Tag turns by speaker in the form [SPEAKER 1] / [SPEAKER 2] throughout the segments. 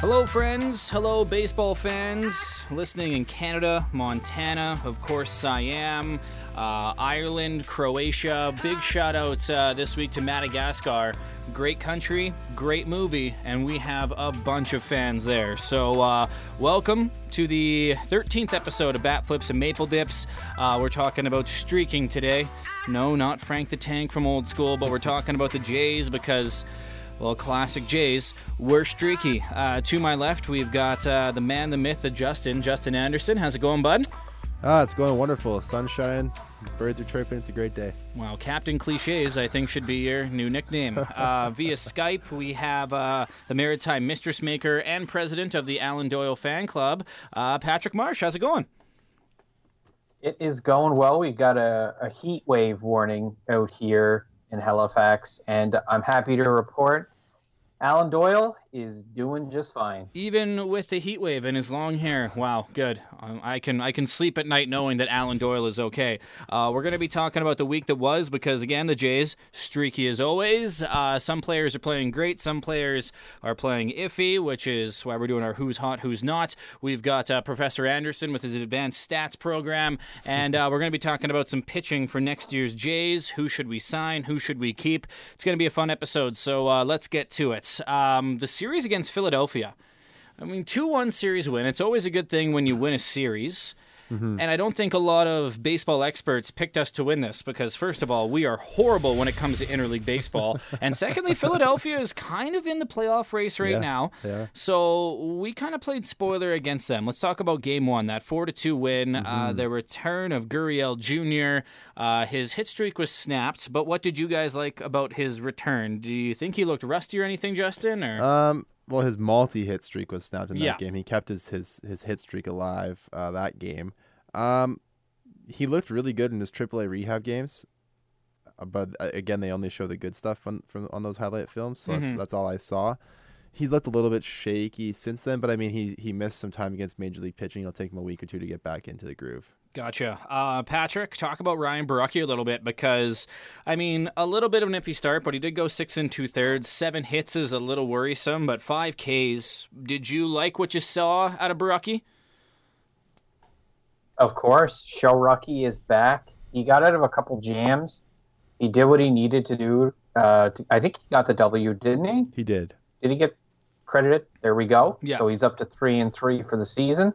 [SPEAKER 1] Hello, friends. Hello, baseball fans. Listening in Canada, Montana, of course, Siam, uh, Ireland, Croatia. Big shout outs uh, this week to Madagascar. Great country, great movie, and we have a bunch of fans there. So, uh, welcome to the 13th episode of Bat Flips and Maple Dips. Uh, we're talking about streaking today. No, not Frank the Tank from old school, but we're talking about the Jays because. Well, classic Jays. We're streaky. Uh, to my left, we've got uh, the man, the myth, the Justin. Justin Anderson. How's it going, bud?
[SPEAKER 2] Ah, it's going wonderful. Sunshine, birds are chirping. It's a great day.
[SPEAKER 1] Well, Captain Cliches, I think, should be your new nickname. Uh, via Skype, we have uh, the Maritime Mistress Maker and president of the Alan Doyle Fan Club, uh, Patrick Marsh. How's it going?
[SPEAKER 3] It is going well. We've got a, a heat wave warning out here in Halifax, and I'm happy to report Alan Doyle is doing just fine.
[SPEAKER 1] Even with the heat wave and his long hair, wow, good. Um, I can I can sleep at night knowing that Alan Doyle is okay. Uh, we're going to be talking about the week that was because again the Jays streaky as always. Uh, some players are playing great, some players are playing iffy, which is why we're doing our who's hot, who's not. We've got uh, Professor Anderson with his advanced stats program, and uh, we're going to be talking about some pitching for next year's Jays. Who should we sign? Who should we keep? It's going to be a fun episode, so uh, let's get to it. Um, the series against Philadelphia. I mean, 2 1 series win. It's always a good thing when you win a series. And I don't think a lot of baseball experts picked us to win this because, first of all, we are horrible when it comes to interleague baseball. and secondly, Philadelphia is kind of in the playoff race right
[SPEAKER 2] Yeah,
[SPEAKER 1] now.
[SPEAKER 2] yeah.
[SPEAKER 1] So we kind of played spoiler against them. Let's talk about game one, that 4 to 2 win, uh, the return of Gurriel Jr. Uh, his hit streak was snapped, but what did you guys like about his return? Do you think he looked rusty or anything, Justin? Or
[SPEAKER 2] Um, well, his multi-hit streak was snapped in that
[SPEAKER 1] Yeah.
[SPEAKER 2] game. He kept his his his hit streak alive uh, that game. Um, he looked really good in his AAA rehab games, uh, but uh, again, they only show the good stuff on from on those highlight films. So
[SPEAKER 1] Mhm.
[SPEAKER 2] that's that's all I saw. He's looked a little bit shaky since then, but I mean, he he missed some time against major league pitching. It'll take him a week or two to get back into the groove.
[SPEAKER 1] Gotcha. Uh, Patrick, talk about Ryan Borucki a little bit because, I mean, a little bit of an iffy start, but he did go six and two thirds. Seven hits is a little worrisome, but five Ks. Did you like what you saw out of Borucki?
[SPEAKER 3] Of course, Show Rocky is back. He got out of a couple jams. He did what he needed to do. Uh, to, I think he got the W, didn't he?
[SPEAKER 2] He did.
[SPEAKER 3] Did he get credited? There we go.
[SPEAKER 1] Yeah.
[SPEAKER 3] So he's up to three and three for the season.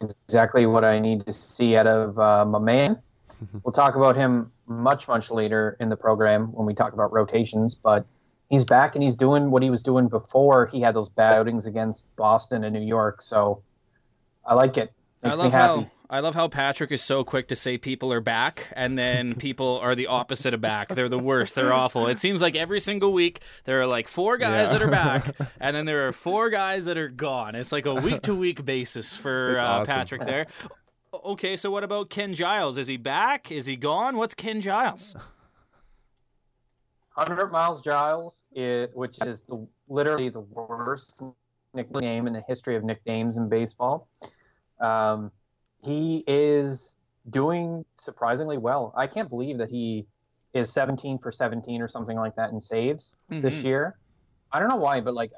[SPEAKER 3] Exactly what I need to see out of uh, my man. we'll talk about him much, much later in the program when we talk about rotations. But he's back and he's doing what he was doing before he had those bad outings against Boston and New York. So I like it. Makes
[SPEAKER 1] I
[SPEAKER 3] me
[SPEAKER 1] love
[SPEAKER 3] happy.
[SPEAKER 1] how I love how Patrick is so quick to say people are back, and then people are the opposite of back. They're the worst. They're awful. It seems like every single week there are like four guys
[SPEAKER 2] Yeah.
[SPEAKER 1] that are back, and then there are four guys that are gone. It's like a week to week basis for uh,
[SPEAKER 2] awesome.
[SPEAKER 1] Patrick there. Okay, so what about Ken Giles? Is he back? Is he gone? What's Ken Giles?
[SPEAKER 3] 100 Miles Giles, it, which is the, literally the worst nickname in the history of nicknames in baseball. Um, he is doing surprisingly well. I can't believe that he is 17 for 17 or something like that in saves this
[SPEAKER 1] Mhm.
[SPEAKER 3] year. I don't know why, but like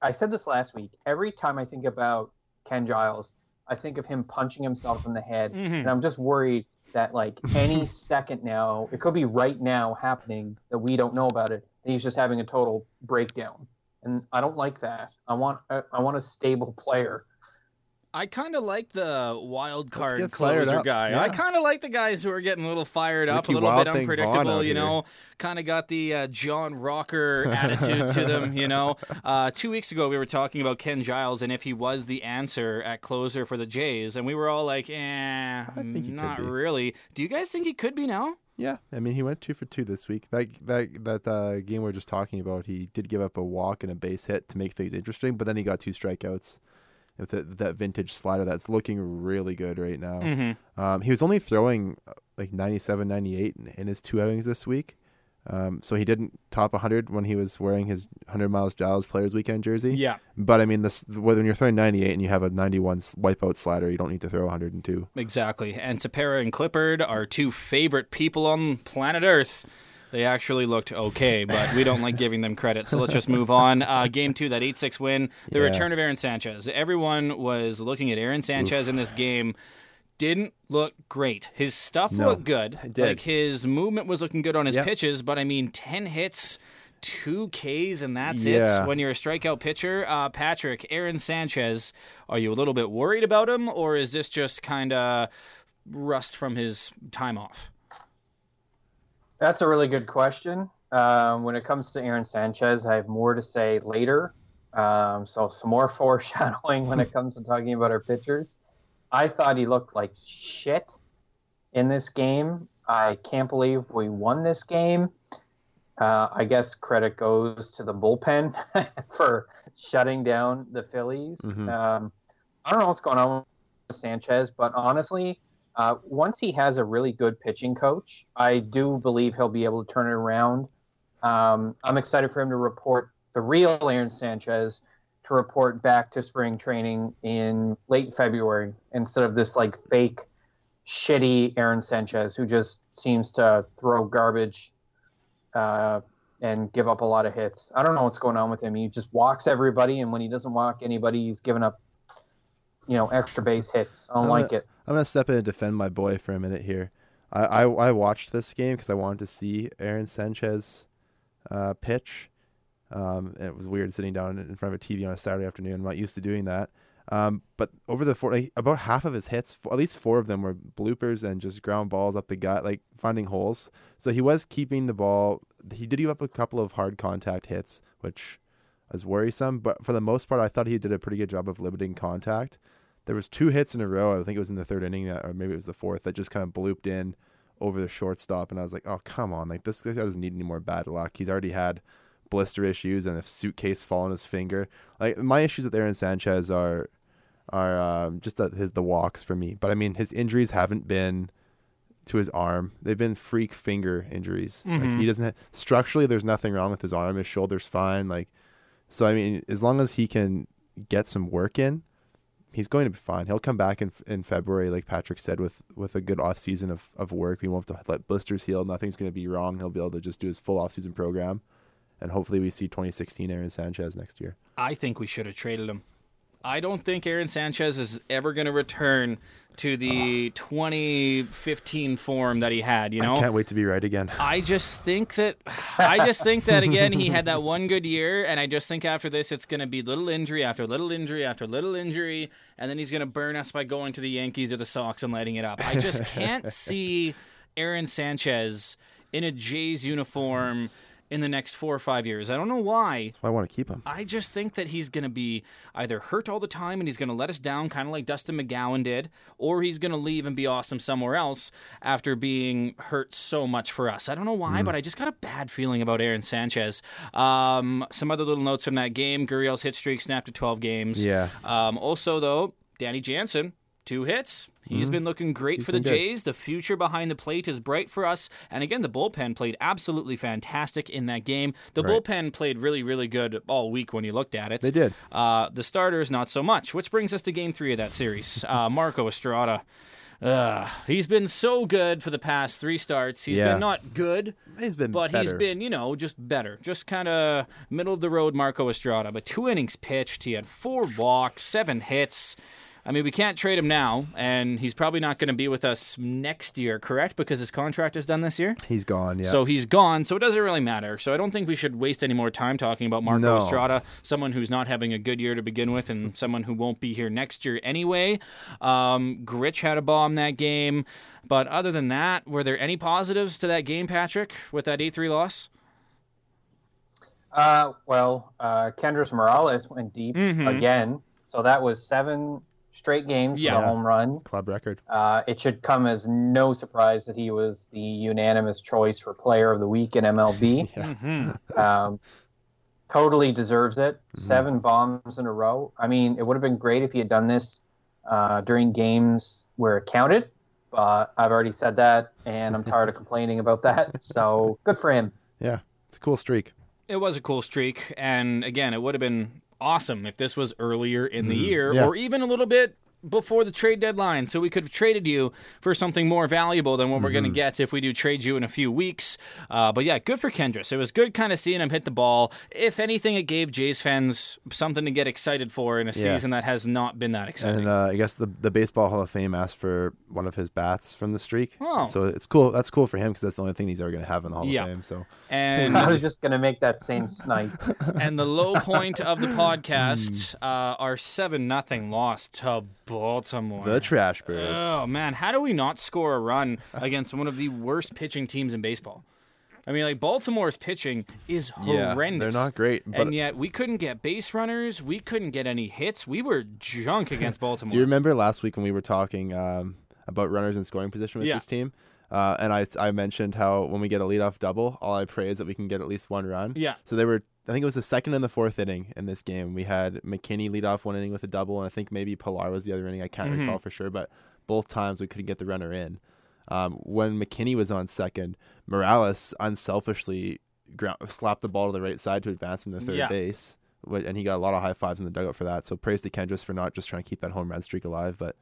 [SPEAKER 3] I said this last week, every time I think about Ken Giles, I think of him punching himself in the head,
[SPEAKER 1] Mhm.
[SPEAKER 3] and I'm just worried that like any second now, it could be right now happening that we don't know about it, and he's just having a total breakdown. And I don't like that. I want I, I want a stable player.
[SPEAKER 1] I kind of like the wild card closer guy. I kind of like the guys who are getting a little fired up, a little
[SPEAKER 2] Wild
[SPEAKER 1] bit unpredictable. You know, kind of got the uh, John Rocker attitude to them. You know, uh, two weeks ago we were talking about Ken Giles and if he was the answer at closer for the Jays, and we were all like, "Eh,
[SPEAKER 2] think he could
[SPEAKER 1] not really." Do you guys think he could be now?
[SPEAKER 2] Yeah, I mean he went two for two this week. That that that uh, game we are just talking about, he did give up a walk and a base hit to make things interesting, but then he got two strikeouts with that, that vintage slider that's looking really good right now.
[SPEAKER 1] Mm-hmm.
[SPEAKER 2] Um, he was only throwing uh, like 97, 98 in, in his two outings this week. Um, so he didn't top 100 when he was wearing his 100 miles Giles Players Weekend jersey.
[SPEAKER 1] Yeah,
[SPEAKER 2] But I mean, this when you're throwing 98 and you have a 91 s- wipeout slider, you don't need to throw 102.
[SPEAKER 1] exactly. And Tepera and Clippard, are two favorite people on planet Earth. They actually looked okay, but we don't like giving them credit, so let's just move on. Uh, game two, that 8 6 win, the
[SPEAKER 2] Yeah.
[SPEAKER 1] return of Aaron Sanchez. Everyone was looking at Aaron Sanchez in this game. Didn't look great. His stuff
[SPEAKER 2] No,
[SPEAKER 1] looked good.
[SPEAKER 2] it did.
[SPEAKER 1] Like his movement was looking good on his
[SPEAKER 2] Yep.
[SPEAKER 1] pitches, but I mean, 10 hits, two Ks, and that's
[SPEAKER 2] Yeah.
[SPEAKER 1] it. When you're a strikeout pitcher, uh, Patrick, Aaron Sanchez, are you a little bit worried about him, or is this just kind of rust from his time off?
[SPEAKER 3] That's a really good question. Um, when it comes to Aaron Sanchez, I have more to say later. Um, so some more foreshadowing when it comes to talking about our pitchers. I thought he looked like shit in this game. I can't believe we won this game. Uh, I guess credit goes to the bullpen for shutting down the Phillies.
[SPEAKER 2] Mhm.
[SPEAKER 3] Um, I don't know what's going on with Sanchez, but honestly, uh, once he has a really good pitching coach, I do believe he'll be able to turn it around. Um, I'm excited for him to report the real Aaron Sanchez to report back to spring training in late February instead of this like fake, shitty Aaron Sanchez who just seems to throw garbage uh, and give up a lot of hits. I don't know what's going on with him. He just walks everybody, and when he doesn't walk anybody, he's giving up, you know, extra base hits. I don't
[SPEAKER 2] I'm
[SPEAKER 3] like
[SPEAKER 2] gonna-
[SPEAKER 3] it.
[SPEAKER 2] I'm gonna step in and defend my boy for a minute here. I I, I watched this game because I wanted to see Aaron Sanchez uh, pitch. Um, and it was weird sitting down in front of a TV on a Saturday afternoon. I'm not used to doing that. Um, but over the four, like, about half of his hits, f- at least four of them were bloopers and just ground balls up the gut, like finding holes. So he was keeping the ball. He did give up a couple of hard contact hits, which was worrisome. But for the most part, I thought he did a pretty good job of limiting contact. There was two hits in a row. I think it was in the third inning, that, or maybe it was the fourth, that just kind of blooped in over the shortstop, and I was like, "Oh, come on! Like this guy doesn't need any more bad luck. He's already had blister issues and a suitcase fall on his finger. Like my issues with Aaron Sanchez are are um, just the, his the walks for me. But I mean, his injuries haven't been to his arm. They've been freak finger injuries. Like
[SPEAKER 1] Mhm.
[SPEAKER 2] he doesn't have, structurally. There's nothing wrong with his arm. His shoulder's fine. Like so. I mean, as long as he can get some work in, he's going to be fine. He'll come back in in February, like Patrick said, with with a good off season of, of work. We won't have to let blisters heal. Nothing's going to be wrong. He'll be able to just do his full off season program, and hopefully we see 2016 Aaron Sanchez next year.
[SPEAKER 1] I think we should have traded him. I don't think Aaron Sanchez is ever going to return to the 2015 form that he had. You know,
[SPEAKER 2] I can't wait to be right again.
[SPEAKER 1] I just think that I just think that again he had that one good year, and I just think after this it's going to be little injury after little injury after little injury, and then he's going to burn us by going to the Yankees or the Sox and lighting it up. I just can't see Aaron Sanchez in a Jays uniform in the next four or five years. I don't know why.
[SPEAKER 2] That's why I want to keep him.
[SPEAKER 1] I just think that he's going to be either hurt all the time and he's going to let us down, kind of like Dustin McGowan did, or he's going to leave and be awesome somewhere else after being hurt so much for us. I don't know why, but I just got a bad feeling about Aaron Sanchez. Um, some other little notes from that game Gurriel's hit streak snapped to 12 games.
[SPEAKER 2] Yeah.
[SPEAKER 1] Um, also, though, Danny Jansen, two hits. He's been looking great for the
[SPEAKER 2] been good.
[SPEAKER 1] Jays. The future behind the plate is bright for us. And again, the bullpen played absolutely fantastic in that game. The
[SPEAKER 2] Right.
[SPEAKER 1] bullpen played really, really good all week when you looked at it.
[SPEAKER 2] They did.
[SPEAKER 1] Uh, the starters, not so much. Which brings us to game three of that series. Uh, Marco Estrada. Uh, he's been so good for the past three starts. He's
[SPEAKER 2] Yeah.
[SPEAKER 1] been not good,
[SPEAKER 2] He's been
[SPEAKER 1] but he's
[SPEAKER 2] better.
[SPEAKER 1] been, you know, just better. Just kind of middle of the road Marco Estrada. But two innings pitched. He had four walks, seven hits. I mean, we can't trade him now, and he's probably not going to be with us next year, correct? Because his contract is done this year?
[SPEAKER 2] He's gone. Yeah.
[SPEAKER 1] So he's gone, so it doesn't really matter. So I don't think we should waste any more time talking about Marco
[SPEAKER 2] No.
[SPEAKER 1] Estrada, someone who's not having a good year to begin with, and someone who won't be here next year anyway. Um, Gritch had a bomb that game, but other than that, were there any positives to that game, Patrick, with that eight three loss?
[SPEAKER 3] Uh, well, uh, Kendrys Morales went deep
[SPEAKER 1] Mhm.
[SPEAKER 3] again, so that was seven straight games
[SPEAKER 1] Yeah.
[SPEAKER 3] for the home run.
[SPEAKER 2] club record.
[SPEAKER 3] Uh, it should come as no surprise that he was the unanimous choice for Player of the Week in MLB.
[SPEAKER 1] Mm-hmm.
[SPEAKER 3] um, totally deserves it.
[SPEAKER 2] Mhm.
[SPEAKER 3] Seven bombs in a row. I mean, it would have been great if he had done this uh, during games where it counted. But I've already said that, and I'm tired of complaining about that. So good for him.
[SPEAKER 2] Yeah. It's a cool streak.
[SPEAKER 1] It was a cool streak, and again, it would have been awesome if this was earlier in the mm-hmm. year,
[SPEAKER 2] Yeah.
[SPEAKER 1] or even a little bit before the trade deadline, so we could have traded you for something more valuable than what we're going to get if we do trade you in a few weeks. Uh, but yeah, good for Kendrys. It was good kind of seeing him hit the ball. If anything, it gave Jays fans something to get excited for in a
[SPEAKER 2] Yeah.
[SPEAKER 1] season that has not been that exciting.
[SPEAKER 2] And uh, I guess the the baseball Hall of Fame asked for one of his bats from the streak.
[SPEAKER 1] Oh.
[SPEAKER 2] So it's cool. That's cool for him because that's the only thing he's ever going to have in the Hall
[SPEAKER 1] Yeah.
[SPEAKER 2] of Fame. So
[SPEAKER 1] and
[SPEAKER 3] I was just gonna make that same snipe.
[SPEAKER 1] and the low point of the podcast, uh, our seven nothing loss to Baltimore.
[SPEAKER 2] the Trash Birds.
[SPEAKER 1] Oh man, how do we not score a run against one of the worst pitching teams in baseball? I mean, like Baltimore's pitching is
[SPEAKER 2] yeah,
[SPEAKER 1] horrendous.
[SPEAKER 2] they're not great. But
[SPEAKER 1] and yet we couldn't get base runners. We couldn't get any hits. We were junk against Baltimore.
[SPEAKER 2] do you remember last week when we were talking um, about runners in scoring position with
[SPEAKER 1] Yeah.
[SPEAKER 2] this team? Uh, and I, I mentioned how when we get a leadoff double, all I pray is that we can get at least one run.
[SPEAKER 1] Yeah.
[SPEAKER 2] So they were, I think it was the second and the fourth inning in this game. We had McKinney lead off one inning with a double, and I think maybe Pillar was the other inning. I can't
[SPEAKER 1] Mhm.
[SPEAKER 2] recall for sure, but both times we couldn't get the runner in. Um, when McKinney was on second, Morales unselfishly grou- slapped the ball to the right side to advance him to third
[SPEAKER 1] Yeah.
[SPEAKER 2] base, and he got a lot of high fives in the dugout for that. So praise to Kendrys for not just trying to keep that home run streak alive, but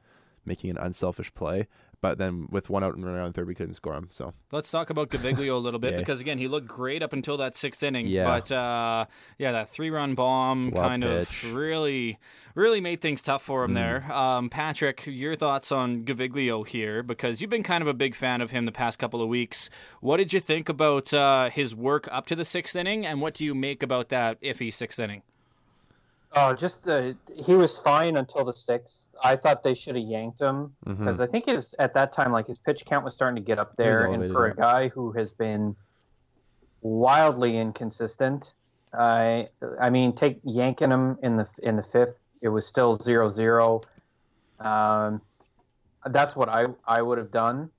[SPEAKER 2] making an unselfish play. But then with one out and runner on third, we couldn't score him. So
[SPEAKER 1] Let's talk about Gaviglio a little bit
[SPEAKER 2] Yeah.
[SPEAKER 1] because again, he looked great up until that sixth inning.
[SPEAKER 2] Yeah.
[SPEAKER 1] But uh, yeah, that three-run bomb kind
[SPEAKER 2] pitch.
[SPEAKER 1] of really, really made things tough for him
[SPEAKER 2] Mm.
[SPEAKER 1] there. Um, Patrick, your thoughts on Gaviglio here because you've been kind of a big fan of him the past couple of weeks. What did you think about uh, his work up to the sixth inning, and what do you make about that iffy sixth inning?
[SPEAKER 3] Oh, just uh, he was fine until the sixth. I thought they should have yanked him because I think his at that time like his pitch count was starting to get up there, and for a guy who has been wildly inconsistent, I I mean take yanking him in the in the fifth, it was still zero zero. Um, that's what I I would have done.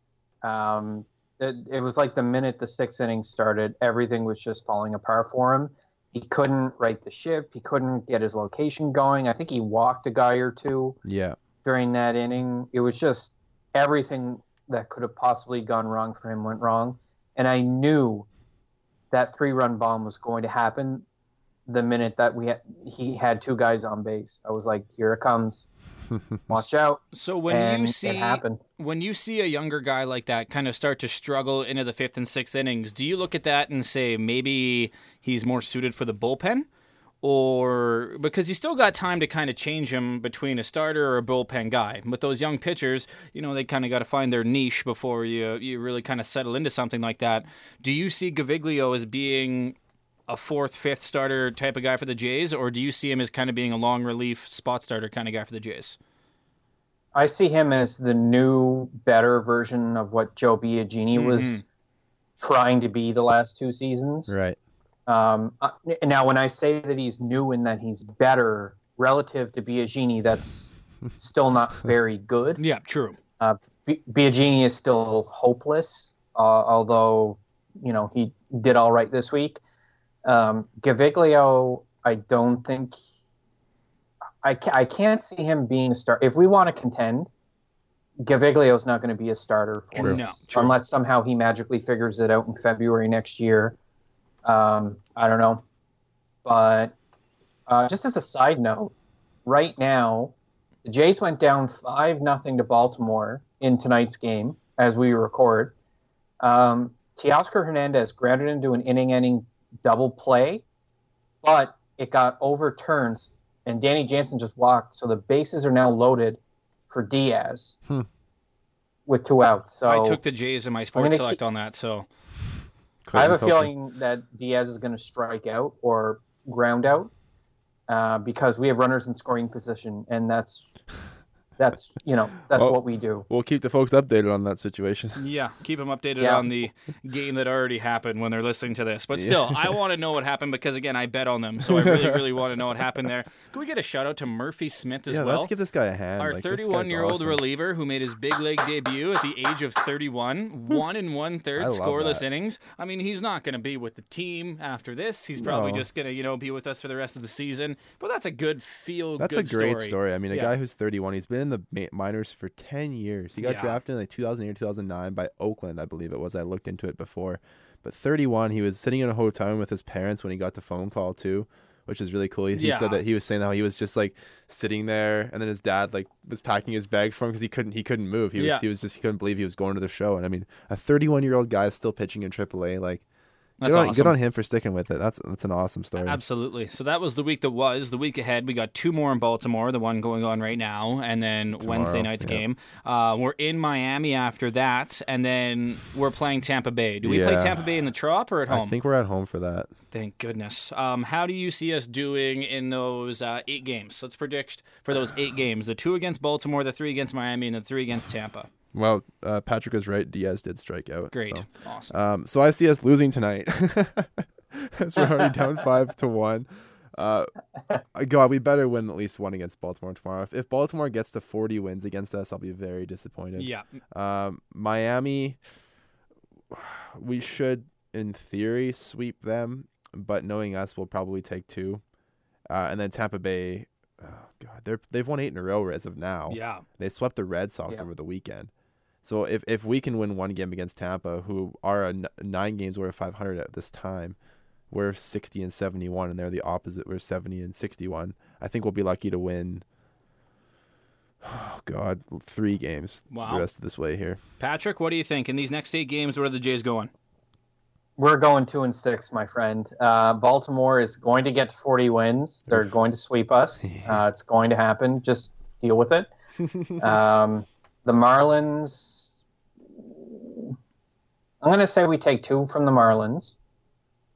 [SPEAKER 3] Um, it, it was like the minute the sixth inning started, everything was just falling apart for him. He couldn't right the ship. He couldn't get his location going. I think he walked a guy or two
[SPEAKER 2] yeah,
[SPEAKER 3] during that inning. It was just everything that could have possibly gone wrong for him went wrong. And I knew that three run bomb was going to happen the minute that we had, he had two guys on base. I was like, here it comes. Watch out.
[SPEAKER 1] So when
[SPEAKER 3] and
[SPEAKER 1] you see when you see a younger guy like that kind of start to struggle into the fifth and sixth innings, do you look at that and say maybe he's more suited for the bullpen? Or because you still got time to kind of change him between a starter or a bullpen guy. But those young pitchers, you know, they kind of got to find their niche before you you really kind of settle into something like that. Do you see Gaviglio as being a fourth, fifth starter type of guy for the Jays, or do you see him as kind of being a long relief spot starter kind of guy for the Jays?
[SPEAKER 3] I see him as the new, better version of what Joe Biagini
[SPEAKER 1] Mhm.
[SPEAKER 3] was trying to be the last two seasons.
[SPEAKER 2] right.
[SPEAKER 3] Um, uh, now, when I say that he's new and that he's better relative to Biagini, that's still not very good.
[SPEAKER 1] Yeah, true.
[SPEAKER 3] Uh, B- Biagini is still hopeless, uh, although you know he did all right this week. Um, Gaviglio, I don't think I, ca- I can't see him being a star. If we want to contend, Gaviglio's not going to be a starter for
[SPEAKER 2] True.
[SPEAKER 3] us
[SPEAKER 1] No, true.
[SPEAKER 3] unless somehow he magically figures it out in February next year. Um, I don't know, but uh, just as a side note, right now the Jays went down five nothing to Baltimore in tonight's game as we record. Um, Teoscar Hernandez grounded into an inning-ending double play, but it got overturned, and Danny Jansen just walked. So the bases are now loaded for Diaz
[SPEAKER 2] Hmm.
[SPEAKER 3] with two outs. So
[SPEAKER 1] I took the Jays in my sports select
[SPEAKER 3] keep-
[SPEAKER 1] on that, so
[SPEAKER 3] I have a
[SPEAKER 2] Clayton's hoping.
[SPEAKER 3] feeling that Diaz is going to strike out or ground out uh, because we have runners in scoring position, and that's that's you know that's
[SPEAKER 2] Oh.
[SPEAKER 3] what we do.
[SPEAKER 2] We'll keep the folks updated on that situation.
[SPEAKER 1] yeah, keep them updated
[SPEAKER 3] Yeah.
[SPEAKER 1] on the game that already happened when they're listening to this. But still, I want to know what happened because again, I bet on them, so I really, really want to know what happened there. Can we get a shout out to Murphy Smith as
[SPEAKER 2] yeah,
[SPEAKER 1] well?
[SPEAKER 2] let's give this guy a hand.
[SPEAKER 1] Our
[SPEAKER 2] Like,
[SPEAKER 1] 31 year old
[SPEAKER 2] awesome.
[SPEAKER 1] reliever who made his big league debut at the age of 31, hmm. one and one third scoreless
[SPEAKER 2] that.
[SPEAKER 1] innings. I mean, he's not going to be with the team after this. He's probably
[SPEAKER 2] No.
[SPEAKER 1] just going to, you know, be with us for the rest of the season. But that's a good feel.
[SPEAKER 2] That's
[SPEAKER 1] good
[SPEAKER 2] a great story. I mean, a
[SPEAKER 1] Yeah.
[SPEAKER 2] guy who's 31, he's been in the ma- minors for 10 years. He got
[SPEAKER 1] Yeah.
[SPEAKER 2] drafted in like 2008 2009 by Oakland, I believe it was. I looked into it before. But 31, he was sitting in a hotel room with his parents when he got the phone call too, which is really cool. He, he
[SPEAKER 1] Yeah.
[SPEAKER 2] said that he was saying how he was just like sitting there, and then his dad like was packing his bags for him because he couldn't he couldn't move. He was
[SPEAKER 1] Yeah.
[SPEAKER 2] he was just he couldn't believe he was going to the show. And I mean, a 31 year old guy is still pitching in AAA. Like,
[SPEAKER 1] That's
[SPEAKER 2] good on,
[SPEAKER 1] awesome.
[SPEAKER 2] good on him for sticking with it. That's that's an awesome story.
[SPEAKER 1] Absolutely. So that was the week that was. The week ahead, we got two more in Baltimore, the one going on right now, and then Wednesday night's
[SPEAKER 2] yeah.
[SPEAKER 1] game. Uh, we're in Miami after that, and then we're playing Tampa Bay. Do we play Tampa Bay in the Trop or at home?
[SPEAKER 2] I think we're at home for that.
[SPEAKER 1] Thank goodness. Um, how do you see us doing in those uh, eight games? Let's predict for those eight games: the two against Baltimore, the three against Miami, and the three against Tampa.
[SPEAKER 2] Well, uh, Patrick is right. Diaz did strike out.
[SPEAKER 1] Great,
[SPEAKER 2] so.
[SPEAKER 1] awesome.
[SPEAKER 2] Um, so I see us losing tonight. As we're already down five to one. Uh, God, we better win at least one against Baltimore tomorrow. If, if Baltimore gets to 40 wins against us, I'll be very disappointed.
[SPEAKER 1] yeah,
[SPEAKER 2] Um, Miami, we should, in theory, sweep them, but knowing us, we'll probably take two. Uh, and then Tampa Bay, oh God, they're they've won eight in a row as of now.
[SPEAKER 1] yeah.
[SPEAKER 2] They swept the Red Sox
[SPEAKER 3] Yeah.
[SPEAKER 2] over the weekend. So if if we can win one game against Tampa, who are a n- nine games over 500 at this time, we're 60 and 71, and they're the opposite. We're 70 and 61. I think we'll be lucky to win. Oh God, three games
[SPEAKER 1] Wow.
[SPEAKER 2] the rest of this way here.
[SPEAKER 1] Patrick, what do you think in these next eight games? Where are the Jays going?
[SPEAKER 3] We're going two and six, my friend. Uh, Baltimore is going to get to 40 wins. They're going to sweep us. Uh, it's going to happen. Just deal with it. um, the Marlins. I'm going to say we take two from the Marlins,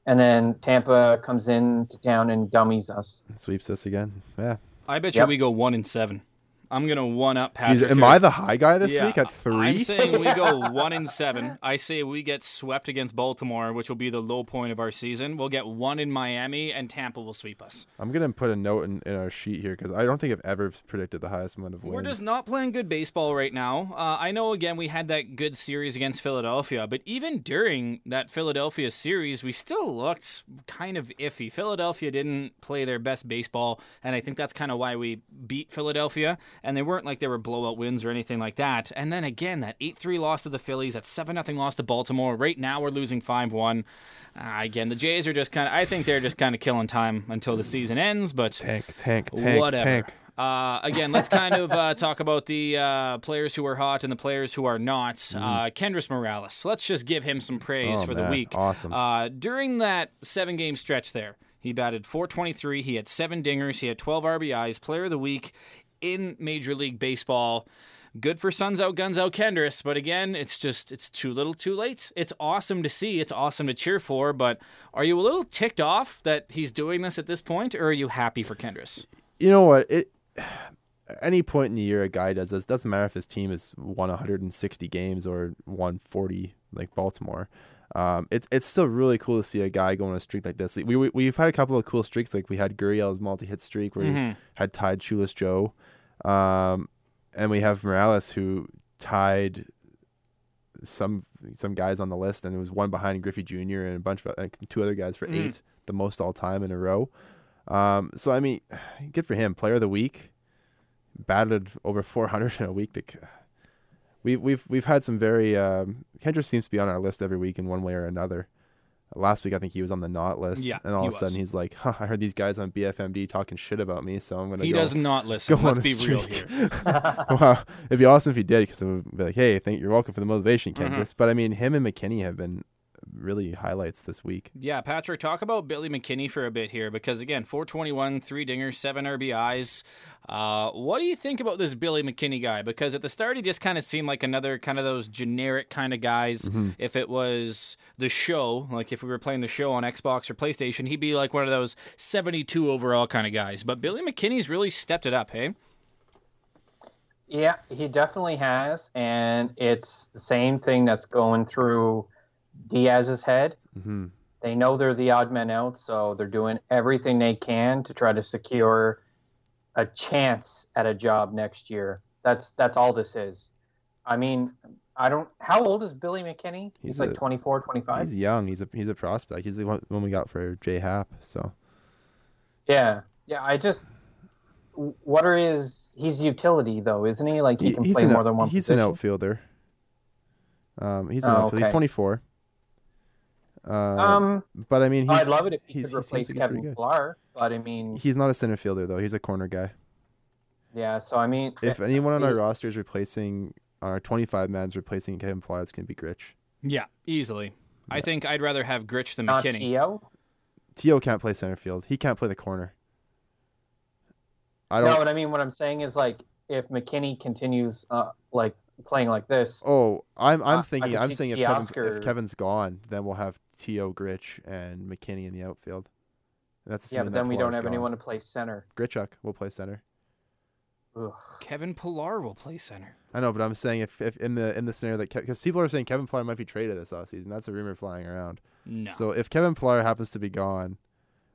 [SPEAKER 3] and then Tampa comes in to town and dummies us.
[SPEAKER 2] Sweeps us again. Yeah.
[SPEAKER 1] I bet you
[SPEAKER 3] Yep.
[SPEAKER 1] we go one and seven. I'm gonna one up
[SPEAKER 2] Jeez,
[SPEAKER 1] Patrick.
[SPEAKER 2] am
[SPEAKER 1] here.
[SPEAKER 2] I the high guy this
[SPEAKER 1] Yeah,
[SPEAKER 2] week at three?
[SPEAKER 1] I'm saying we go one in seven. I say we get swept against Baltimore, which will be the low point of our season. We'll get one in Miami, and Tampa will sweep us.
[SPEAKER 2] I'm gonna put a note in, in our sheet here because I don't think I've ever predicted the highest amount of wins.
[SPEAKER 1] We're just not playing good baseball right now. Uh, I know, again, we had that good series against Philadelphia, but even during that Philadelphia series, we still looked kind of iffy. Philadelphia didn't play their best baseball, and I think that's kind of why we beat Philadelphia. And they weren't like they were blowout wins or anything like that. And then again, that 8 3 loss to the Phillies, that 7 0 loss to Baltimore. Right now, we're losing 5 1. Uh, again, the Jays are just kind of, I think they're just kind of killing time until the season ends, but
[SPEAKER 2] tank, tank, tank,
[SPEAKER 1] whatever.
[SPEAKER 2] tank.
[SPEAKER 1] Uh, again, let's kind of uh, talk about the uh, players who are hot and the players who are not. Uh, Kendrys Morales. Let's just give him some praise.
[SPEAKER 2] Oh,
[SPEAKER 1] for the week.
[SPEAKER 2] Awesome.
[SPEAKER 1] Uh, during that seven game stretch there, he batted 423. He had seven dingers. He had 12 RBIs. Player of the week in Major League Baseball. Good for Suns out, guns out, Kendrys. But again, it's just, it's too little too late. It's awesome to see. It's awesome to cheer for. But are you a little ticked off that he's doing this at this point, or are you happy for Kendrys?
[SPEAKER 2] You know what? It any point in the year a guy does this doesn't matter if his team has won 160 games or won 40 like Baltimore. Um, it's it's still really cool to see a guy go on a streak like this. We, we we've had a couple of cool streaks. Like we had Gurriel's multi-hit streak where
[SPEAKER 1] Mhm.
[SPEAKER 2] he had tied Shoeless Joe, um, and we have Morales who tied some some guys on the list, and it was one behind Griffey Jr. and a bunch of like, two other guys for
[SPEAKER 1] Mhm.
[SPEAKER 2] eight, the most all time in a row. Um, so I mean, good for him. Player of the week, batted over 400 in a week. To, we've we've we've had some very. Um, Kendrick seems to be on our list every week in one way or another. Last week I think he was on the not list,
[SPEAKER 1] Yeah,
[SPEAKER 2] and all of a sudden
[SPEAKER 1] was.
[SPEAKER 2] he's like, huh, "I heard these guys on BFMD talking shit about me, so I'm gonna."
[SPEAKER 1] He
[SPEAKER 2] go.
[SPEAKER 1] does not listen.
[SPEAKER 2] go
[SPEAKER 1] Let's
[SPEAKER 2] on a
[SPEAKER 1] be real here.
[SPEAKER 2] wow, it'd be awesome if he did, because it would be like, "Hey, thank you're welcome for the motivation,
[SPEAKER 1] Mhm.
[SPEAKER 2] Kendrick." But I mean, him and McKinney have been really highlights this week.
[SPEAKER 1] Yeah, Patrick, talk about Billy McKinney for a bit here because, again, 421, three dingers, seven RBIs. Uh, what do you think about this Billy McKinney guy? Because at the start, he just kind of seemed like another kind of those generic kind of guys.
[SPEAKER 2] Mm-hmm.
[SPEAKER 1] If it was the show, like if we were playing the show on Xbox or PlayStation, he'd be like one of those 72 overall kind of guys. But Billy McKinney's really stepped it up, hey?
[SPEAKER 3] Yeah, he definitely has, and it's the same thing that's going through Diaz's head.
[SPEAKER 2] hmm
[SPEAKER 3] They know they're the odd men out, so they're doing everything they can to try to secure a chance at a job next year. That's that's all this is. I mean, I don't. How old is Billy McKinney? He's,
[SPEAKER 2] He's
[SPEAKER 3] like
[SPEAKER 2] a-
[SPEAKER 3] 24, 25.
[SPEAKER 2] He's young. He's a he's a prospect. He's the one, one we got for J Hap. So
[SPEAKER 3] Yeah, yeah. I just, what are his? He's utility though, isn't he? Like he
[SPEAKER 2] He-
[SPEAKER 3] can play
[SPEAKER 2] an
[SPEAKER 3] more than one
[SPEAKER 2] he's
[SPEAKER 3] position.
[SPEAKER 2] an outfielder. Um, he's an
[SPEAKER 3] Oh,
[SPEAKER 2] outfielder. He's 24. Uh,
[SPEAKER 3] Um,
[SPEAKER 2] but I mean, he's,
[SPEAKER 3] I'd love it if he
[SPEAKER 2] he's-
[SPEAKER 3] could replace
[SPEAKER 2] like he's pretty
[SPEAKER 3] Kevin
[SPEAKER 2] good.
[SPEAKER 3] Pillar, but I mean,
[SPEAKER 2] He's not a center fielder though. He's a corner guy.
[SPEAKER 3] yeah. So I mean,
[SPEAKER 2] If anyone on our roster is replacing our 25 man's replacing Kevin Pillar, it's gonna be Gritch.
[SPEAKER 1] Yeah, easily. I think I'd rather have Gritch than
[SPEAKER 3] not
[SPEAKER 1] McKinney.
[SPEAKER 3] Tio.
[SPEAKER 2] Tio can't play center field. He can't play the corner. I don't.
[SPEAKER 3] No, what I mean, what I'm saying is like if McKinney continues uh, like playing like this,
[SPEAKER 2] Oh, I'm I'm
[SPEAKER 3] Uh,
[SPEAKER 2] thinking. I'm saying if, Kevin, if Kevin's gone, then we'll have Tio, Gritch, and McKinney in the outfield. That's
[SPEAKER 3] yeah, but then we don't have
[SPEAKER 2] gone.
[SPEAKER 3] anyone to play center.
[SPEAKER 2] Grichuk will play center.
[SPEAKER 3] Ugh.
[SPEAKER 1] Kevin Pillar will play center.
[SPEAKER 2] I know, but I'm saying if, if in the in the scenario that because people are saying Kevin Pillar might be traded this offseason. That's a rumor flying around.
[SPEAKER 1] No.
[SPEAKER 2] So if Kevin Pillar happens to be gone,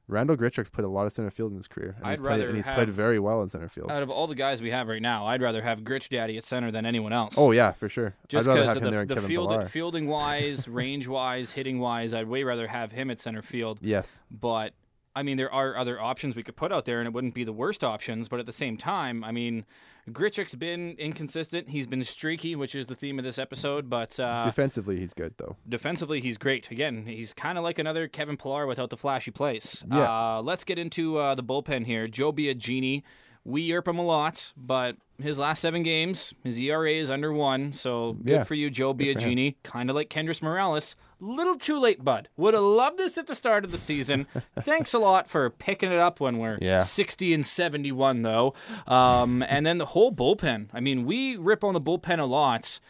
[SPEAKER 2] Randal Grichuk's played a lot of center field in his career. And
[SPEAKER 1] I'd
[SPEAKER 2] he's played,
[SPEAKER 1] rather
[SPEAKER 2] and he's
[SPEAKER 1] have-
[SPEAKER 2] played very well in center field.
[SPEAKER 1] Out of all the guys we have right now, I'd rather have Gritch Daddy at center than anyone else.
[SPEAKER 2] oh yeah, for sure.
[SPEAKER 1] just because of
[SPEAKER 2] him
[SPEAKER 1] the, the
[SPEAKER 2] Kevin
[SPEAKER 1] field, fielding wise, range wise, hitting wise, I'd way rather have him at center field.
[SPEAKER 2] Yes.
[SPEAKER 1] But I mean, there are other options we could put out there, and it wouldn't be the worst options. But at the same time, I mean, Grichuk's been inconsistent. He's been streaky, which is the theme of this episode. But uh,
[SPEAKER 2] Defensively, he's good though.
[SPEAKER 1] defensively, he's great. Again, he's kind of like another Kevin Pillar without the flashy plays.
[SPEAKER 2] Yeah.
[SPEAKER 1] Uh, let's get into uh, the bullpen here. Joe Biagini. We yerp him a lot, but his last seven games, his ERA is under one. So good
[SPEAKER 2] Yeah.
[SPEAKER 1] for you, Joe
[SPEAKER 2] Good for him.
[SPEAKER 1] Biagini. Kind of like Kendrys Morales. Little too late, bud. Would have loved this at the start of the season. Thanks a lot for picking it up when we're
[SPEAKER 2] Yeah.
[SPEAKER 1] 60 and 71, though. Um, and then the whole bullpen. I mean, we rip on the bullpen a lot.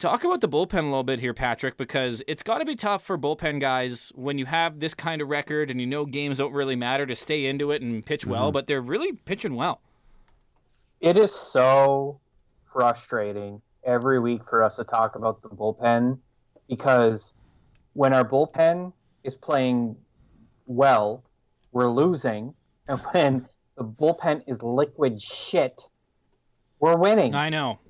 [SPEAKER 1] Talk about the bullpen a little bit here, Patrick, because it's got to be tough for bullpen guys when you have this kind of record and you know games don't really matter to stay into it and pitch well, mm-hmm. but they're really pitching well.
[SPEAKER 3] It is so frustrating every week for us to talk about the bullpen because when our bullpen is playing well, we're losing, and when the bullpen is liquid shit, we're winning.
[SPEAKER 1] I know.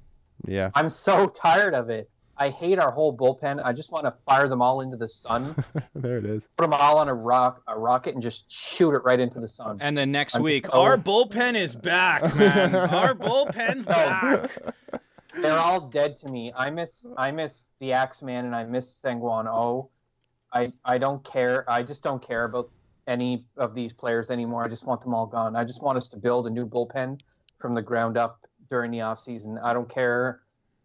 [SPEAKER 2] Yeah.
[SPEAKER 3] I'm so tired of it. I hate our whole bullpen. I just want to fire them all into the sun,
[SPEAKER 2] there it is.
[SPEAKER 3] put them all on a rock, a rocket, and just shoot it right into the sun.
[SPEAKER 1] And then next
[SPEAKER 3] I'm
[SPEAKER 1] week,
[SPEAKER 3] so-
[SPEAKER 1] our bullpen is back, man. our bullpen's back.
[SPEAKER 3] They're all dead to me. I miss I miss the Axeman and I miss Sangwan O. I I don't care. I just don't care about any of these players anymore. I just want them all gone. I just want us to build a new bullpen from the ground up during the off season. I don't care.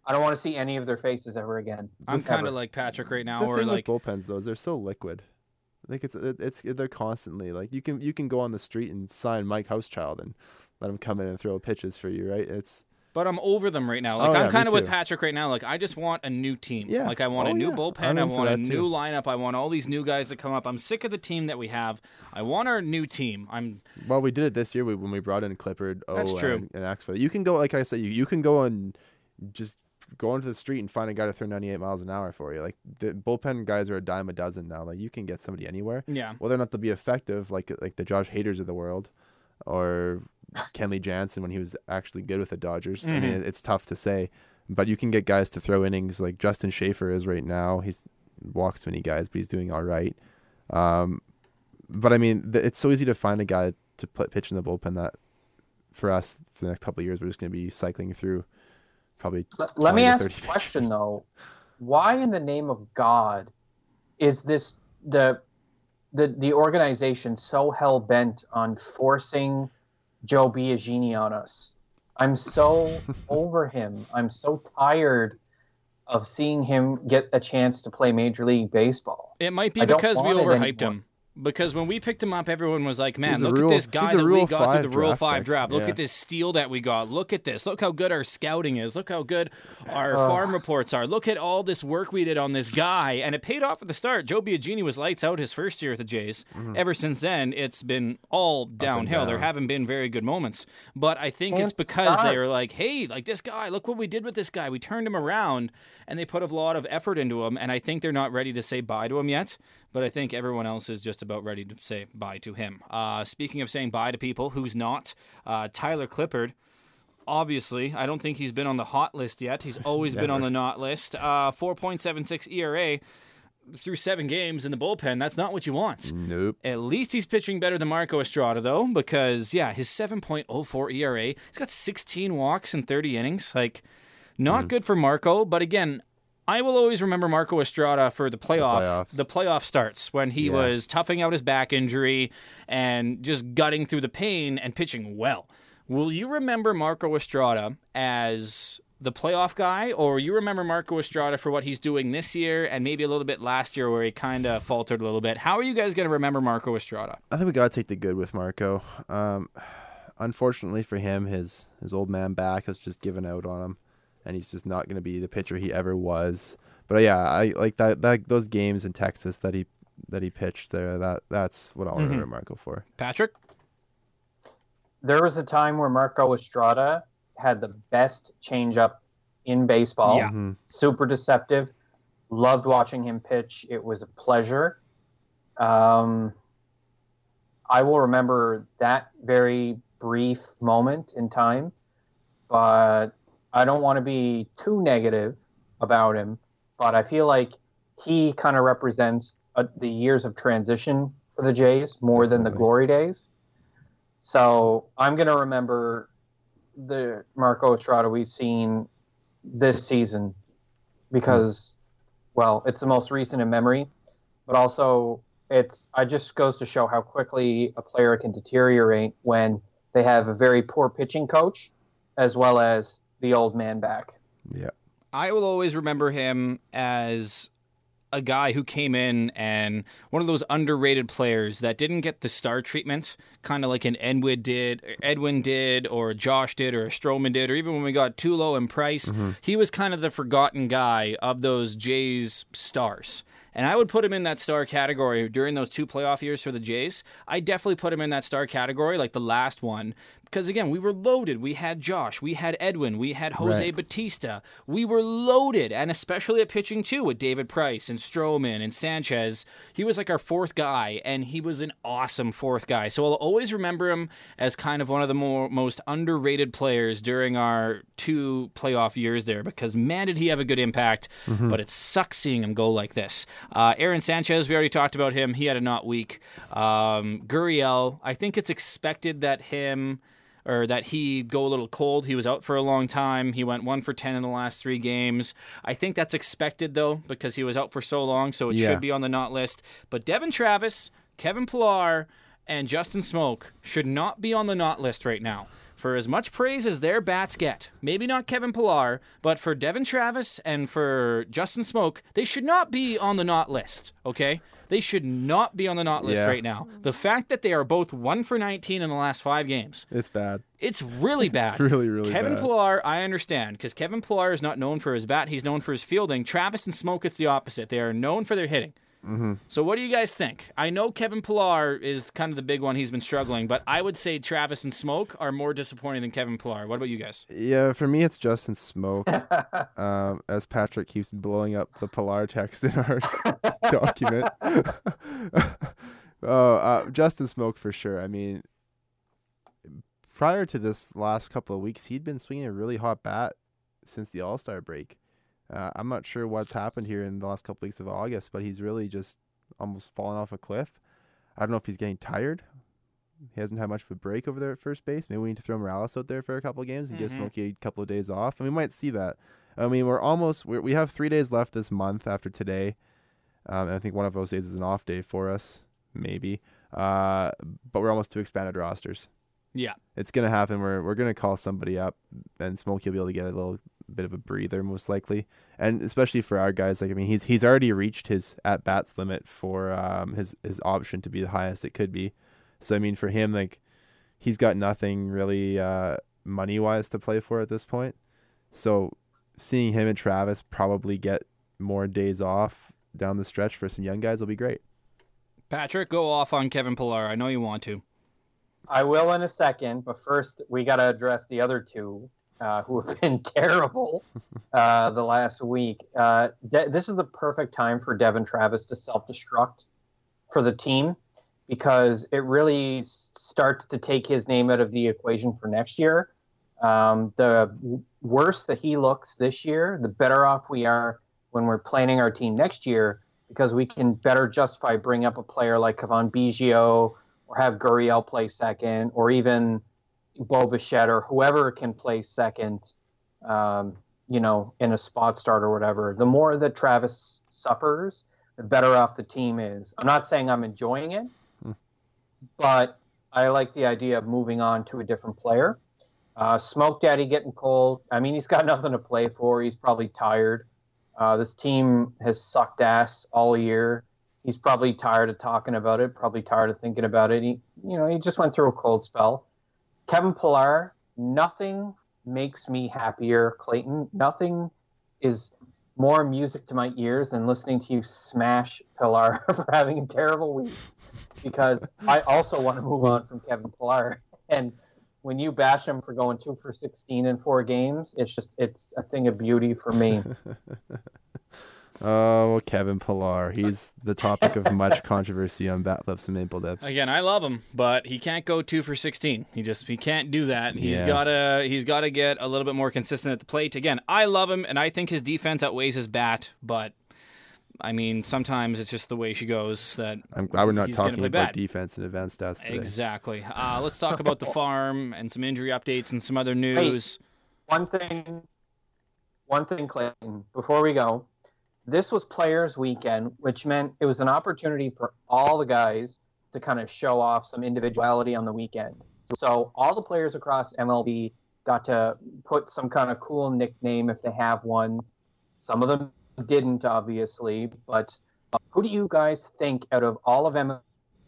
[SPEAKER 3] I don't want to see any of their faces ever again.
[SPEAKER 1] I'm kind of like Patrick right now,
[SPEAKER 2] the
[SPEAKER 1] where
[SPEAKER 2] thing
[SPEAKER 1] like
[SPEAKER 2] with bullpens though is they're so liquid. Like it's it, it's they're constantly like you can you can go on the street and sign Mike Hauschild and let him come in and throw pitches for you, right? It's
[SPEAKER 1] But I'm over them right now.
[SPEAKER 2] Oh,
[SPEAKER 1] Like
[SPEAKER 2] yeah,
[SPEAKER 1] I'm kind of with. Patrick right now. Like I just want a new team.
[SPEAKER 2] Yeah.
[SPEAKER 1] Like I want
[SPEAKER 2] Oh,
[SPEAKER 1] a new
[SPEAKER 2] yeah.
[SPEAKER 1] bullpen. I want a
[SPEAKER 2] that,
[SPEAKER 1] new lineup. I want all these new guys to come up. I'm sick of the team that we have. I want our new team. I'm
[SPEAKER 2] well, we did it this year when we brought in Clippard.
[SPEAKER 1] That's true.
[SPEAKER 2] And, and Axford. You can go like I said, you you can go and just go onto the street and find a guy to throw 98 miles an hour for you. Like the bullpen guys are a dime a dozen now. Like you can get somebody anywhere.
[SPEAKER 1] yeah.
[SPEAKER 2] Whether or not they'll be effective, like like the Josh Haders of the world, or Kenley Jansen when he was actually good with the Dodgers. I mean,
[SPEAKER 1] Mhm.
[SPEAKER 2] it's tough to say, but you can get guys to throw innings like Justin Shafer is right now. He's walks too many guys, but he's doing all right. Um, but I mean, th- it's so easy to find a guy to put pitch in the bullpen that for us for the next couple of years we're just going to be cycling through probably
[SPEAKER 3] Let, let me ask
[SPEAKER 2] 30
[SPEAKER 3] a question
[SPEAKER 2] pitchers.
[SPEAKER 3] though. Why in the name of God is this the the the organization so hell bent on forcing Joe Biagini on us? I'm so over him. I'm so tired of seeing him get a chance to play Major League Baseball.
[SPEAKER 1] It might be
[SPEAKER 3] I
[SPEAKER 1] because we overhyped him. Because when we picked him up, everyone was like, "Man, look
[SPEAKER 2] Rule-
[SPEAKER 1] at this guy that we got through the Rule
[SPEAKER 2] draft
[SPEAKER 1] Five
[SPEAKER 2] pick."
[SPEAKER 1] draft. Look
[SPEAKER 2] Yeah.
[SPEAKER 1] at this steal that we got. Look at this. Look how good our scouting is. Look how good our
[SPEAKER 3] Ugh.
[SPEAKER 1] farm reports are. Look at all this work we did on this guy, and it paid off at the start. Joe Biagini was lights out his first year at the Jays. Ever since then, it's been all downhill. There haven't been very good moments, but I think it's
[SPEAKER 3] Can't
[SPEAKER 1] because they
[SPEAKER 3] start.
[SPEAKER 1] were like, "Hey, like this guy. Look what we did with this guy. We turned him around." and they put a lot of effort into him. And I think they're not ready to say bye to him yet. But I think everyone else is just about ready to say bye to him. Uh, speaking of saying bye to people, who's not? Uh, Tyler Clippard. Obviously, I don't think he's been on the hot list yet. He's always been on the not list. Uh, 4.76 ERA through seven games in the bullpen. That's not what you want.
[SPEAKER 2] Nope.
[SPEAKER 1] At least he's pitching better than Marco Estrada, though, because, yeah, his 7.04 ERA, he's got 16 walks in 30 innings. Like, not good for Marco, but again, I will always remember Marco Estrada for the playoff.
[SPEAKER 2] playoffs.
[SPEAKER 1] The, playoff starts when he
[SPEAKER 2] Yeah.
[SPEAKER 1] was toughing out his back injury and just gutting through the pain and pitching well. Will you remember Marco Estrada as the playoff guy, or you remember Marco Estrada for what he's doing this year and maybe a little bit last year where he kind of faltered a little bit? How are you guys going to remember Marco Estrada?
[SPEAKER 2] I think we gotta take the good with Marco. Um, unfortunately for him, his his old man back has just given out on him, and he's just not gonna be the pitcher he ever was. But yeah, I like that that those games in Texas that he that he pitched there. That that's what I'll remember Marco for.
[SPEAKER 1] Patrick?
[SPEAKER 3] There was a time where Marco Estrada had the best changeup in baseball.
[SPEAKER 1] Yeah.
[SPEAKER 2] Mhm.
[SPEAKER 3] Super deceptive. Loved watching him pitch. It was a pleasure. Um, I will remember that very brief moment in time, but I don't want to be too negative about him. But I feel like he kind of represents uh, the years of transition for the Jays more than the glory days. So I'm going to remember the Marco Estrada we've seen this season because, well, it's the most recent in memory, but also it's it just goes to show how quickly a player can deteriorate when they have a very poor pitching coach as well as the old man back.
[SPEAKER 2] Yeah.
[SPEAKER 1] I will always remember him as a guy who came in and one of those underrated players that didn't get the star treatment, kind of like an Edwin did, Edwin did, or Josh did, or a Stroman did, or even when we got Tulo and Price. Mm-hmm. He was kind of the forgotten guy of those Jays stars. And I would put him in that star category during those two playoff years for the Jays. I definitely put him in that star category, like the last one, because again, we were loaded. We had Josh, we had Edwin, we had Jose
[SPEAKER 2] Right.
[SPEAKER 1] Bautista. We were loaded, and especially at pitching too, with David Price and Stroman and Sanchez. He was like our fourth guy, and he was an awesome fourth guy. So I'll always remember him as kind of one of the more most underrated players during our two playoff years there. Because man, did he have a good impact! Mm-hmm. But it sucks seeing him go like this. Uh, Aaron Sanchez, we already talked about him. He had a not week. Um, Gurriel, I think it's expected that him or that he go a little cold. He was out for a long time. He went one for 10 in the last three games. I think that's expected, though, because he was out for so long, so it
[SPEAKER 2] Yeah.
[SPEAKER 1] should be on the not list. But Devon Travis, Kevin Pillar, and Justin Smoak should not be on the not list right now. For as much praise as their bats get, maybe not Kevin Pillar, but for Devon Travis and for Justin Smoak, they should not be on the not list, okay? They should not be on the not list
[SPEAKER 2] Yeah.
[SPEAKER 1] right now. The fact that they are both 1 for 19 in the last five games,
[SPEAKER 2] It's bad.
[SPEAKER 1] it's really bad.
[SPEAKER 2] really, really
[SPEAKER 1] Kevin
[SPEAKER 2] bad.
[SPEAKER 1] Pillar, I understand, because Kevin Pillar is not known for his bat. He's known for his fielding. Travis and Smoak, it's the opposite. They are known for their hitting.
[SPEAKER 2] Mm-hmm.
[SPEAKER 1] So what do you guys think? I know Kevin Pillar is kind of the big one. He's been struggling, but I would say Travis and Smoak are more disappointing than Kevin Pillar. What about you guys?
[SPEAKER 2] Yeah, for me it's Justin Smoak. um, as Patrick keeps blowing up the Pillar text in our document. oh, uh, Justin Smoak for sure. I mean, prior to this last couple of weeks, he'd been swinging a really hot bat since the All Star break. Uh, I'm not sure what's happened here in the last couple weeks of August, but he's really just almost fallen off a cliff. I don't know if he's getting tired. He hasn't had much of a break over there at first base. Maybe we need to throw Morales out there for a couple of games and give
[SPEAKER 1] Mhm.
[SPEAKER 2] Smokey a couple of days off. And we might see that. I mean, we're almost we're, we have three days left this month after today. Um, and I think one of those days is an off day for us, maybe. Uh, but we're almost to expanded rosters.
[SPEAKER 1] Yeah.
[SPEAKER 2] It's gonna happen. We're we're gonna call somebody up, and Smokey will be able to get a little bit of a breather, most likely. And especially for our guys, like I mean, he's he's already reached his at bats limit for um his his option to be the highest it could be. So I mean, for him, like he's got nothing really uh money wise to play for at this point. So seeing him and Travis probably get more days off down the stretch for some young guys will be great.
[SPEAKER 1] Patrick, go off on Kevin Pillar. I know you want to.
[SPEAKER 3] I will in a second, but first we got to address the other two uh, who have been terrible uh, the last week. Uh, De- this is the perfect time for Devon Travis to self-destruct for the team because it really starts to take his name out of the equation for next year. Um, the worse that he looks this year, the better off we are when we're planning our team next year because we can better justify bring up a player like Cavan Biggio or have Gurriel play second, or even Bo Bichette or whoever can play second. Um, you know, in a spot start or whatever, the more that Travis suffers, the better off the team is. I'm not saying I'm enjoying it,
[SPEAKER 2] Hmm.
[SPEAKER 3] but I like the idea of moving on to a different player. Uh, Smoke Daddy getting cold. I mean, he's got nothing to play for. He's probably tired. Uh, this team has sucked ass all year. He's probably tired of talking about it. Probably tired of thinking about it. He, you know, he just went through a cold spell. Kevin Pillar. Nothing makes me happier, Clayton. Nothing is more music to my ears than listening to you smash Pillar for having a terrible week. Because I also want to move on from Kevin Pillar. And when you bash him for going two for 16 in four games, it's just, it's a thing of beauty for me.
[SPEAKER 2] Oh, Kevin Pillar. He's the topic of much controversy on Bat Flips and Maple Dips.
[SPEAKER 1] Again, I love him, but he can't go two for sixteen. He just he can't do that. He's
[SPEAKER 2] Yeah.
[SPEAKER 1] gotta he's gotta get a little bit more consistent at the plate. Again, I love him, and I think his defense outweighs his bat. But I mean, sometimes it's just the way she goes. That
[SPEAKER 2] I'm glad we're not talking about
[SPEAKER 1] bad.
[SPEAKER 2] defense and advanced stats today.
[SPEAKER 1] Exactly. Uh, let's talk about the farm and some injury updates and some other news.
[SPEAKER 3] one thing, one thing, Clayton, before we go, this was Players Weekend, which meant it was an opportunity for all the guys to kind of show off some individuality on the weekend. So all the players across MLB got to put some kind of cool nickname if they have one. Some of them didn't, obviously, but uh, who do you guys think out of all of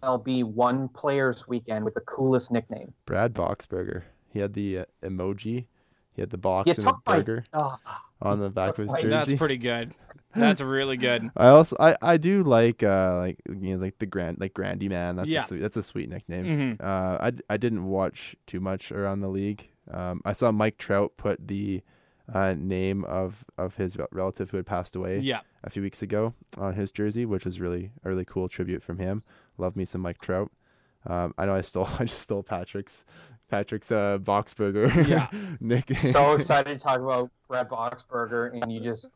[SPEAKER 3] MLB one Players Weekend with the coolest nickname?
[SPEAKER 2] Brad Boxberger. He had the uh, emoji. He had the box
[SPEAKER 3] You
[SPEAKER 2] and a
[SPEAKER 3] took my-
[SPEAKER 2] burger
[SPEAKER 3] Oh,
[SPEAKER 2] on the back of his jersey.
[SPEAKER 1] That's pretty good. That's really good.
[SPEAKER 2] I also I, I do like uh like you know like the grand like Grandy man that's
[SPEAKER 1] Yeah.
[SPEAKER 2] a sweet, that's a sweet nickname.
[SPEAKER 1] Mhm.
[SPEAKER 2] Uh I, d- I didn't watch too much around the league. Um I saw Mike Trout put the uh, name of of his relative who had passed away
[SPEAKER 1] Yeah.
[SPEAKER 2] a few weeks ago on his jersey, which was really a really cool tribute from him. Love me some Mike Trout. Um I know I stole I just stole Patrick's Patrick's uh Boxberger
[SPEAKER 1] Yeah.
[SPEAKER 3] Nick.
[SPEAKER 2] so
[SPEAKER 3] excited to talk about Brad Boxberger, and you just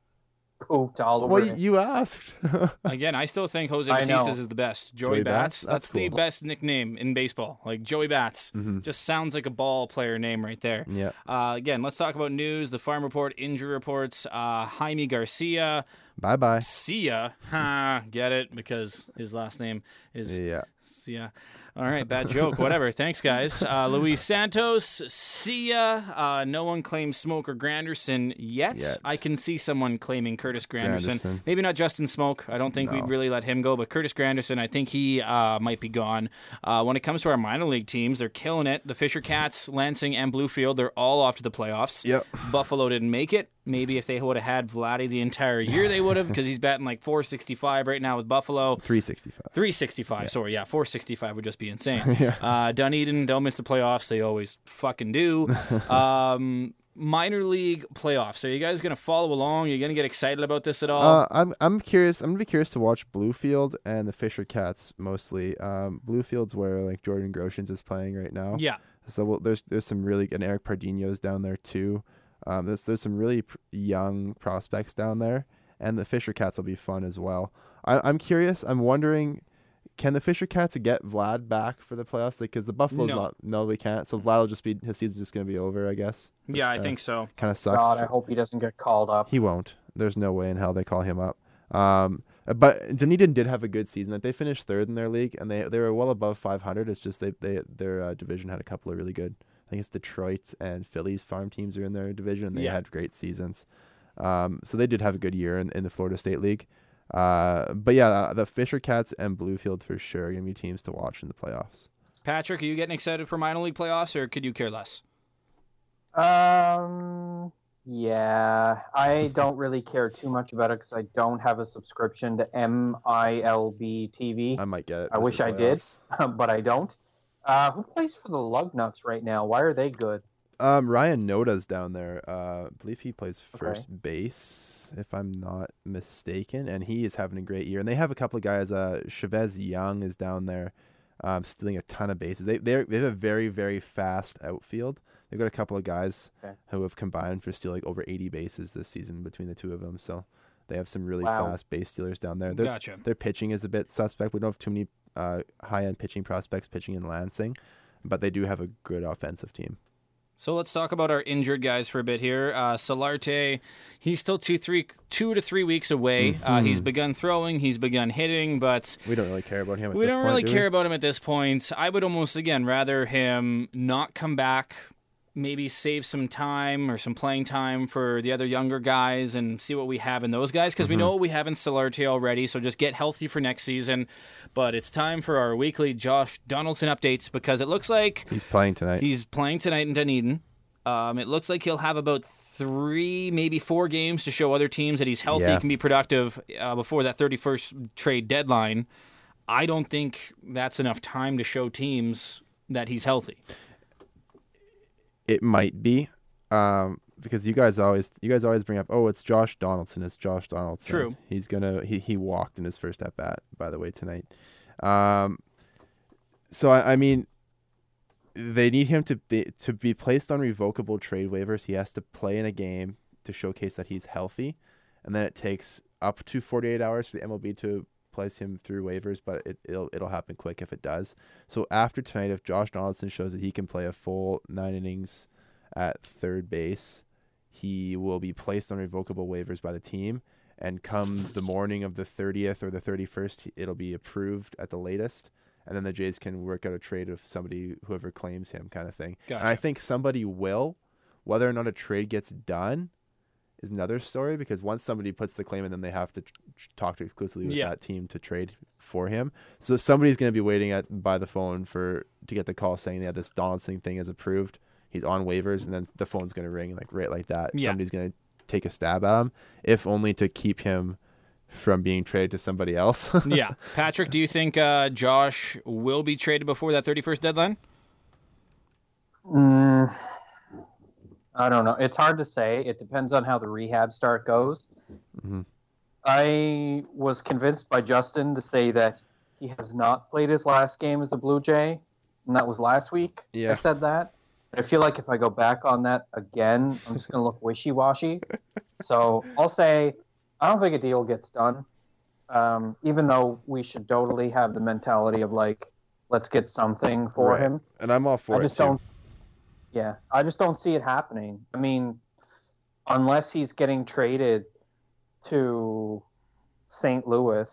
[SPEAKER 3] pooped all over
[SPEAKER 2] well,
[SPEAKER 3] it.
[SPEAKER 2] you asked.
[SPEAKER 1] Again, I still think Jose
[SPEAKER 3] I know.
[SPEAKER 1] Bautista's is the best. Joey,
[SPEAKER 2] Joey
[SPEAKER 1] Bats,
[SPEAKER 2] Bats?
[SPEAKER 1] that's,
[SPEAKER 2] That's
[SPEAKER 1] the best nickname in baseball. Like Joey Bats.
[SPEAKER 2] Mhm.
[SPEAKER 1] Just sounds like a ball player name right there.
[SPEAKER 2] Yeah.
[SPEAKER 1] Uh, again, let's talk about news. The farm report, injury reports. Uh, Jaime Garcia,
[SPEAKER 2] Bye bye.
[SPEAKER 1] Sia. Ha, get it because his last name is
[SPEAKER 2] Yeah.
[SPEAKER 1] Sia. All right, bad joke. Whatever. Thanks, guys. Uh, Luis Santos, Sia. Uh, no one claims Smoak or Granderson yet.
[SPEAKER 2] Yet.
[SPEAKER 1] I can see someone claiming Curtis Granderson.
[SPEAKER 2] Granderson.
[SPEAKER 1] Maybe not Justin Smoak. I don't think
[SPEAKER 2] No.
[SPEAKER 1] we'd really let him go, but Curtis Granderson, I think he uh, might be gone. Uh, when it comes to our minor league teams, they're killing it. The Fisher Cats, Lansing, and Bluefield, they're all off to the playoffs.
[SPEAKER 2] Yep.
[SPEAKER 1] Buffalo didn't make it. Maybe if they would have had Vladdy the entire year, they would have, because he's batting like 465 right now with Buffalo.
[SPEAKER 2] 365.
[SPEAKER 1] 365. Sorry, yeah, 465 would just be insane. uh, Dunedin don't miss the playoffs. They always fucking do. um, minor league playoffs. Are you guys gonna follow along? Are you gonna get excited about this at all?
[SPEAKER 2] Uh, I'm I'm curious. I'm gonna be curious to watch Bluefield and the Fisher Cats mostly. Um, Bluefield's where like Jordan Groshans is playing right now.
[SPEAKER 1] yeah,
[SPEAKER 2] So well, there's there's some really and Eric Pardinho's down there too. Um, there's there's some really pr- young prospects down there, and the Fisher Cats will be fun as well. I, I'm curious. I'm wondering, can the Fisher Cats get Vlad back for the playoffs? Because the Buffalo's
[SPEAKER 1] No.
[SPEAKER 2] not. No, we can't. So Vlad will just be his season's just gonna be over, I guess.
[SPEAKER 1] yeah, I think so.
[SPEAKER 2] Kind of sucks.
[SPEAKER 3] God,
[SPEAKER 2] for-
[SPEAKER 3] I hope he doesn't get called up.
[SPEAKER 2] he won't. There's no way in hell they call him up. Um, but Dunedin did have a good season. Like they finished third in their league, and they they were well above 500. It's just they they their uh, division had a couple of really good. I think it's Detroit and Phillies farm teams are in their division. and They
[SPEAKER 1] Yeah.
[SPEAKER 2] had great seasons. Um, so they did have a good year in, in the Florida State League. Uh, but yeah, uh, the Fisher Cats and Bluefield for sure are gonna be teams to watch in the playoffs.
[SPEAKER 1] Patrick, are you getting excited for minor league playoffs, or could you care less?
[SPEAKER 3] Um, yeah, I don't really care too much about it because I don't have a subscription to MILB TV,
[SPEAKER 2] I might get it.
[SPEAKER 3] I wish I did. but I don't. Uh, who plays for the Lugnuts right now? Why are they good?
[SPEAKER 2] Um, Ryan Noda's down there. Uh, I believe he plays
[SPEAKER 3] Okay.
[SPEAKER 2] first base, if I'm not mistaken, and he is having a great year. And they have a couple of guys. Uh, Chavez Young is down there, um, stealing a ton of bases. They they they have a very very fast outfield. They've got a couple of guys
[SPEAKER 3] Okay.
[SPEAKER 2] who have combined for stealing over 80 bases this season between the two of them. So they have some really
[SPEAKER 3] Wow.
[SPEAKER 2] fast base stealers down there. Their
[SPEAKER 1] Gotcha.
[SPEAKER 2] their pitching is a bit suspect. We don't have too many uh, high end pitching prospects pitching in Lansing, but they do have a good offensive team.
[SPEAKER 1] So let's talk about our injured guys for a bit here. Uh, Solarte, he's still two, three, two to three weeks away. Uh, he's begun throwing, he's begun hitting, but
[SPEAKER 2] We don't really care about him. At
[SPEAKER 1] we don't
[SPEAKER 2] point,
[SPEAKER 1] really
[SPEAKER 2] do
[SPEAKER 1] care about him at this point. I would almost again rather him not come back, maybe save some time or some playing time for the other younger guys and see what we have in those guys because we know what we have in Solarte already. So just get healthy for next season. But it's time for our weekly Josh Donaldson updates because it looks like
[SPEAKER 2] He's playing tonight.
[SPEAKER 1] He's playing tonight in Dunedin. Um, it looks like he'll have about three, maybe four games to show other teams that he's healthy,
[SPEAKER 2] Yeah.
[SPEAKER 1] can be productive uh, before that 31st trade deadline. I don't think that's enough time to show teams that he's healthy.
[SPEAKER 2] It might be, um, because you guys always you guys always bring up, oh, it's Josh Donaldson. It's Josh Donaldson.
[SPEAKER 1] True.
[SPEAKER 2] He's gonna he he walked in his first at bat, by the way, tonight. Um, so I, I mean, they need him to be to be placed on revocable trade waivers. He has to play in a game to showcase that he's healthy, and then it takes up to 48 hours for the MLB to place him through waivers, but it, it'll it'll happen quick if it does. So after tonight, if Josh Donaldson shows that he can play a full nine innings at third base, he will be placed on revocable waivers by the team. And come the morning of the 30th or the 31st, it'll be approved at the latest. And then the Jays can work out a trade of somebody, whoever claims him, kind of thing. And I think somebody will. Whether or not a trade gets done is another story because once somebody puts the claim in, then they have to tr- tr- talk to exclusively with
[SPEAKER 1] Yeah.
[SPEAKER 2] that team to trade for him. So somebody's going to be waiting at by the phone for to get the call saying yeah this Donaldson thing is approved. He's on waivers, and then the phone's going to ring like right like that.
[SPEAKER 1] Yeah.
[SPEAKER 2] Somebody's going to take a stab at him, if only to keep him from being traded to somebody else.
[SPEAKER 1] yeah. Patrick, do you think uh, Josh will be traded before that 31st deadline?
[SPEAKER 3] Mm, I don't know. It's hard to say. It depends on how the rehab start goes.
[SPEAKER 2] Mhm.
[SPEAKER 3] I was convinced by Justin to say that he has not played his last game as a Blue Jay, and that was last week.
[SPEAKER 2] Yeah.
[SPEAKER 3] I said that. But I feel like if I go back on that again, I'm just going to look wishy washy. so I'll say I don't think a deal gets done, um, even though we should totally have the mentality of like, let's get something for
[SPEAKER 2] Right.
[SPEAKER 3] him.
[SPEAKER 2] and I'm all for
[SPEAKER 3] I
[SPEAKER 2] it
[SPEAKER 3] just
[SPEAKER 2] too.
[SPEAKER 3] don't. Yeah, I just don't see it happening. I mean, unless he's getting traded to St. Louis,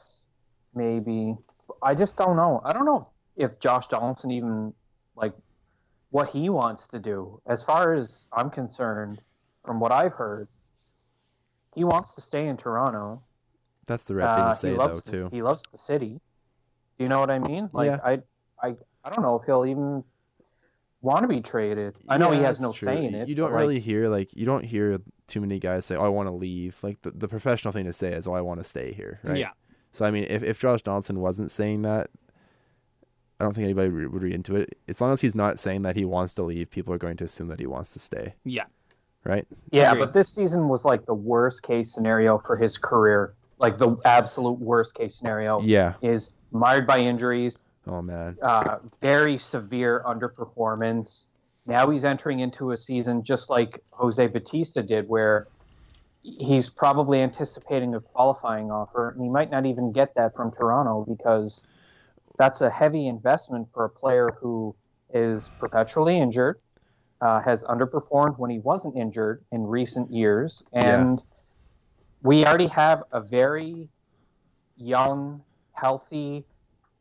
[SPEAKER 3] maybe. I just don't know. I don't know if Josh Donaldson even like what he wants to do. As far as I'm concerned, from what I've heard, he wants to stay in Toronto.
[SPEAKER 2] That's the right thing
[SPEAKER 3] Uh,
[SPEAKER 2] to say though
[SPEAKER 3] loves the-
[SPEAKER 2] too.
[SPEAKER 3] He loves the city. Do you know what I mean? Like
[SPEAKER 2] Yeah.
[SPEAKER 3] I, I, I don't know if he'll even want to be traded. I know he has no
[SPEAKER 2] true.
[SPEAKER 3] say in it.
[SPEAKER 2] You don't
[SPEAKER 3] but, like,
[SPEAKER 2] really hear like you don't hear too many guys say, "Oh, I want to leave." Like the, the professional thing to say is, "Oh, I want to stay here." Right?
[SPEAKER 1] Yeah.
[SPEAKER 2] So I mean, if if Josh Donaldson wasn't saying that, I don't think anybody re- would read into it. As long as he's not saying that he wants to leave, people are going to assume that he wants to stay,
[SPEAKER 1] Yeah.
[SPEAKER 2] right?
[SPEAKER 3] Yeah, but this season was like the worst case scenario for his career. Like the absolute worst case scenario
[SPEAKER 2] Yeah.
[SPEAKER 3] is mired by injuries,
[SPEAKER 2] Oh man.
[SPEAKER 3] uh, very severe underperformance. Now he's entering into a season just like Jose Bautista did, where he's probably anticipating a qualifying offer, and he might not even get that from Toronto because that's a heavy investment for a player who is perpetually injured, uh, has underperformed when he wasn't injured in recent years,
[SPEAKER 2] Yeah.
[SPEAKER 3] and we already have a very young, healthy,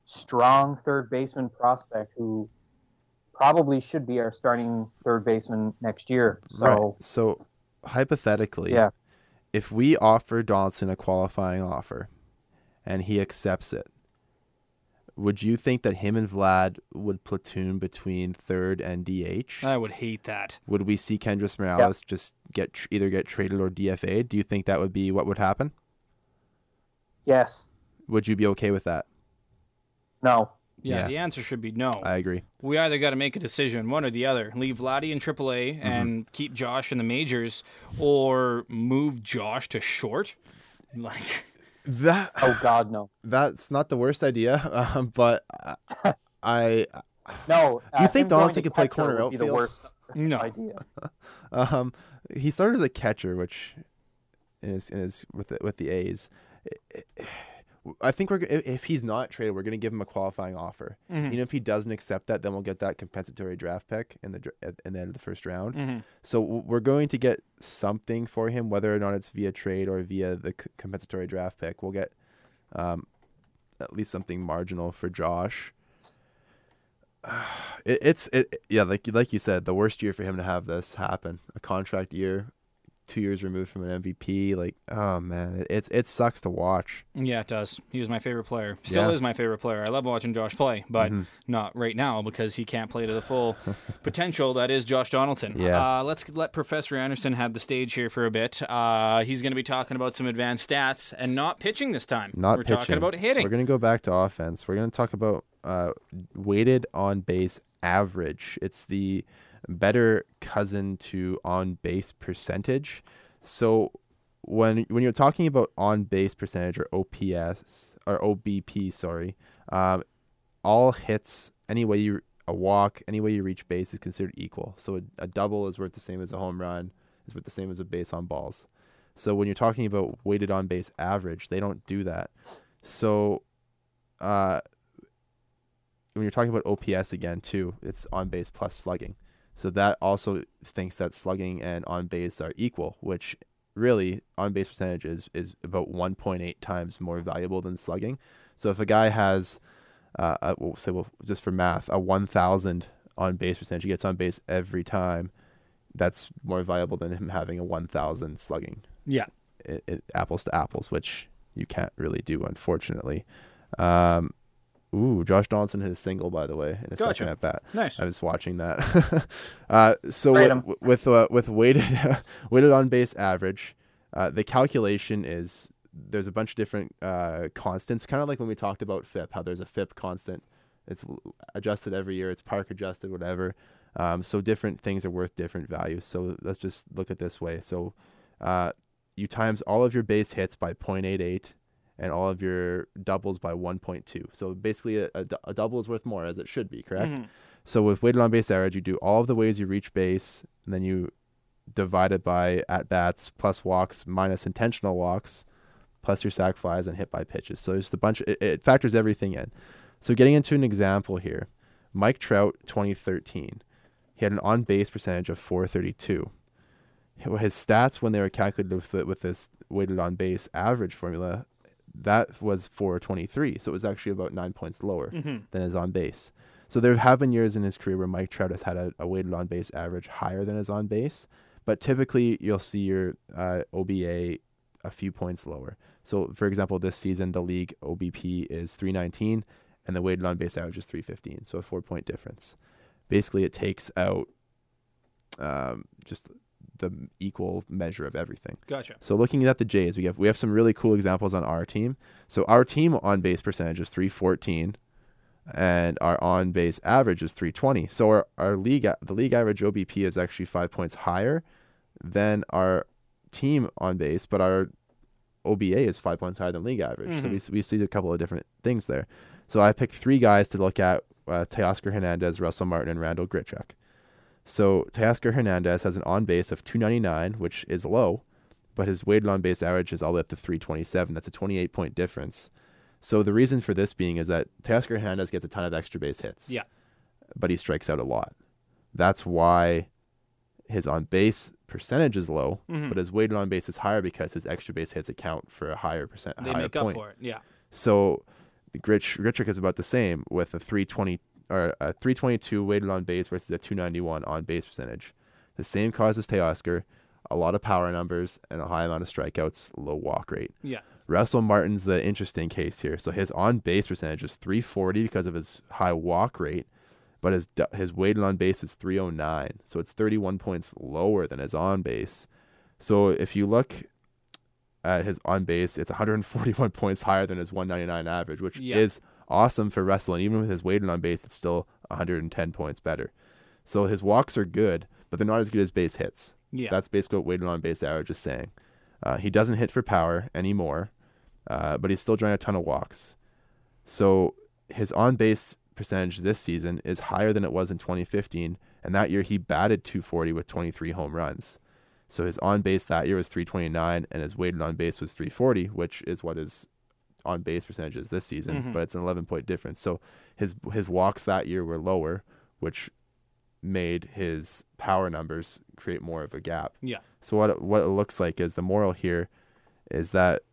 [SPEAKER 3] strong third baseman prospect who probably should be our starting third baseman next year. So
[SPEAKER 2] right. So hypothetically,
[SPEAKER 3] Yeah.
[SPEAKER 2] if we offer Donaldson a qualifying offer, and he accepts it, would you think that him and Vlad would platoon between third and DH?
[SPEAKER 1] I would hate that.
[SPEAKER 2] would we see Kendrys Morales just get tr- either get traded or DFA? Do you think that would be what would happen?
[SPEAKER 3] yes,
[SPEAKER 2] Would you be okay with that?
[SPEAKER 3] No,
[SPEAKER 1] Yeah,
[SPEAKER 2] Yeah.
[SPEAKER 1] the answer should be no.
[SPEAKER 2] I agree.
[SPEAKER 1] we either got to make a decision, one or the other. Leave Vladdy in AAA
[SPEAKER 2] Mm-hmm.
[SPEAKER 1] and keep Josh in the majors, or move Josh to short. Like,
[SPEAKER 2] That
[SPEAKER 3] oh God, no,
[SPEAKER 2] that's not the worst idea, um, but I, I
[SPEAKER 3] no.
[SPEAKER 2] Do you
[SPEAKER 3] uh,
[SPEAKER 2] think
[SPEAKER 3] him going
[SPEAKER 2] Donaldson
[SPEAKER 3] to
[SPEAKER 2] could play
[SPEAKER 3] catcher
[SPEAKER 2] corner
[SPEAKER 3] would be the
[SPEAKER 2] outfield?
[SPEAKER 3] worst
[SPEAKER 1] no.
[SPEAKER 3] idea.
[SPEAKER 2] um he started as a catcher, which in his in his with the, with the A's. I think we're if he's not traded, we're going to give him a qualifying offer.
[SPEAKER 1] Mhm.
[SPEAKER 2] Even if he doesn't accept that, then we'll get that compensatory draft pick in the in the end of the first round.
[SPEAKER 1] Mhm.
[SPEAKER 2] So we're going to get something for him, whether or not it's via trade or via the c- compensatory draft pick. We'll get um, at least something marginal for Josh. It, it's it yeah like like you said the worst year for him to have this happen a contract year two years removed from an MVP like oh man it, it's it sucks to watch
[SPEAKER 1] Yeah, it does. He was my favorite player. Still
[SPEAKER 2] Yeah.
[SPEAKER 1] is my favorite player. I love watching Josh play, but
[SPEAKER 2] Mhm.
[SPEAKER 1] not right now because he can't play to the full potential that is Josh Donaldson.
[SPEAKER 2] Yeah.
[SPEAKER 1] Uh, let's let Professor Anderson have the stage here for a bit. Uh, he's going to be talking about some advanced stats and not pitching this time.
[SPEAKER 2] not
[SPEAKER 1] We're
[SPEAKER 2] pitching.
[SPEAKER 1] talking about hitting.
[SPEAKER 2] We're gonna go back to offense. We're gonna talk about uh, weighted on base average. It's the better cousin to on base percentage. So when when you're talking about on base percentage or OPS or OBP, sorry, um, all hits any way you a walk any way you reach base is considered equal. So a, a double is worth the same as a home run. Is worth the same as a base on balls. So when you're talking about weighted on base average, they don't do that. So, uh, when you're talking about OPS again too, it's on base plus slugging. So that also thinks that slugging and on base are equal, which really on base percentage is, is about 1.8 times more valuable than slugging. So if a guy has, uh, a, we'll say, well, just for math, a 1,000 on base percentage, he gets on base every time. That's more valuable than him having a 1,000 slugging
[SPEAKER 1] yeah.
[SPEAKER 2] it, it, apples to apples, which you can't really do, unfortunately. Um, ooh, Josh Donaldson hit a single, by the way, in a
[SPEAKER 1] Gotcha.
[SPEAKER 2] second at bat.
[SPEAKER 1] Nice.
[SPEAKER 2] I was watching that. uh, so with with, uh, with weighted weighted on base average, uh, the calculation is there's a bunch of different uh, constants, kind of like when we talked about FIP, how there's a FIP constant. It's adjusted every year. It's park adjusted, whatever. Um, so different things are worth different values. So let's just look at this way. So uh, you times all of your base hits by 0.88 and all of your doubles by 1.2. So basically, a, a, a double is worth more, as it should be, correct?
[SPEAKER 1] Mhm.
[SPEAKER 2] So with weighted on base average, you do all of the ways you reach base, and then you divide it by at bats plus walks minus intentional walks, plus your sac flies and hit by pitches. So there's a bunch. It, it factors everything in. So getting into an example here, Mike Trout, 2013, he had an on base percentage of 432. His stats when they were calculated with with this weighted on base average formula, that was 423. So it was actually about nine points lower
[SPEAKER 1] Mhm.
[SPEAKER 2] than his on base. So there have been years in his career where Mike Trout has had a, a weighted on base average higher than his on base, but typically you'll see your uh, OBA a few points lower. So for example, this season the league OBP is 319 and the weighted on base average is 315, so a four point difference. Basically, it takes out um, just the equal measure of everything.
[SPEAKER 1] Gotcha.
[SPEAKER 2] So looking at the Jays, we have we have some really cool examples on our team. So our team on base percentage is 314 and our on base average is 320. So our, our league the league average OBP is actually 5 points higher than our team on base, but our OBA is 5 points higher than league average. So
[SPEAKER 1] Mhm.
[SPEAKER 2] we we see a couple of different things there. So I picked three guys to look at uh, Teoscar Hernandez, Russell Martin, and Randal Grichuk. So Teoscar Hernandez has an on base of 299, which is low, but his weighted on base average is all the way up to 327. That's a 28 point difference. So the reason for this being is that Teoscar Hernandez gets a ton of extra base hits.
[SPEAKER 1] Yeah.
[SPEAKER 2] But he strikes out a lot. That's why his on base percentage is low,
[SPEAKER 1] Mhm.
[SPEAKER 2] but his weighted on base is higher because his extra base hits account for a higher percent.
[SPEAKER 1] They
[SPEAKER 2] higher
[SPEAKER 1] make
[SPEAKER 2] point.
[SPEAKER 1] up for it. Yeah.
[SPEAKER 2] So the Gritch is about the same with a 320 or a 322 weighted on base versus a 291 on base percentage. The same cause as Teoscar, a lot of power numbers and a high amount of strikeouts, low walk rate.
[SPEAKER 1] Yeah.
[SPEAKER 2] Russell Martin's the interesting case here. So his on base percentage is 340 because of his high walk rate, but his his weighted on base is 309. So it's 31 points lower than his on base. So if you look at his on base, it's 141 points higher than his 199 average, which
[SPEAKER 1] Yeah.
[SPEAKER 2] is awesome for wrestling. Even with his weighted on base, it's still 110 points better. So his walks are good, but they're not as good as base hits.
[SPEAKER 1] Yeah.
[SPEAKER 2] That's basically what weighted on base average is saying. Uh, he doesn't hit for power anymore, uh, but he's still drawing a ton of walks. So his on base percentage this season is higher than it was in 2015, and that year he batted 240 with 23 home runs. So his on base that year was 329, and his weighted on base was 340, which is what his on base percentages this season,
[SPEAKER 1] Mhm.
[SPEAKER 2] but it's an 11 point difference. So his his walks that year were lower, which made his power numbers create more of a gap.
[SPEAKER 1] Yeah.
[SPEAKER 2] So what it, what it looks like is the moral here is that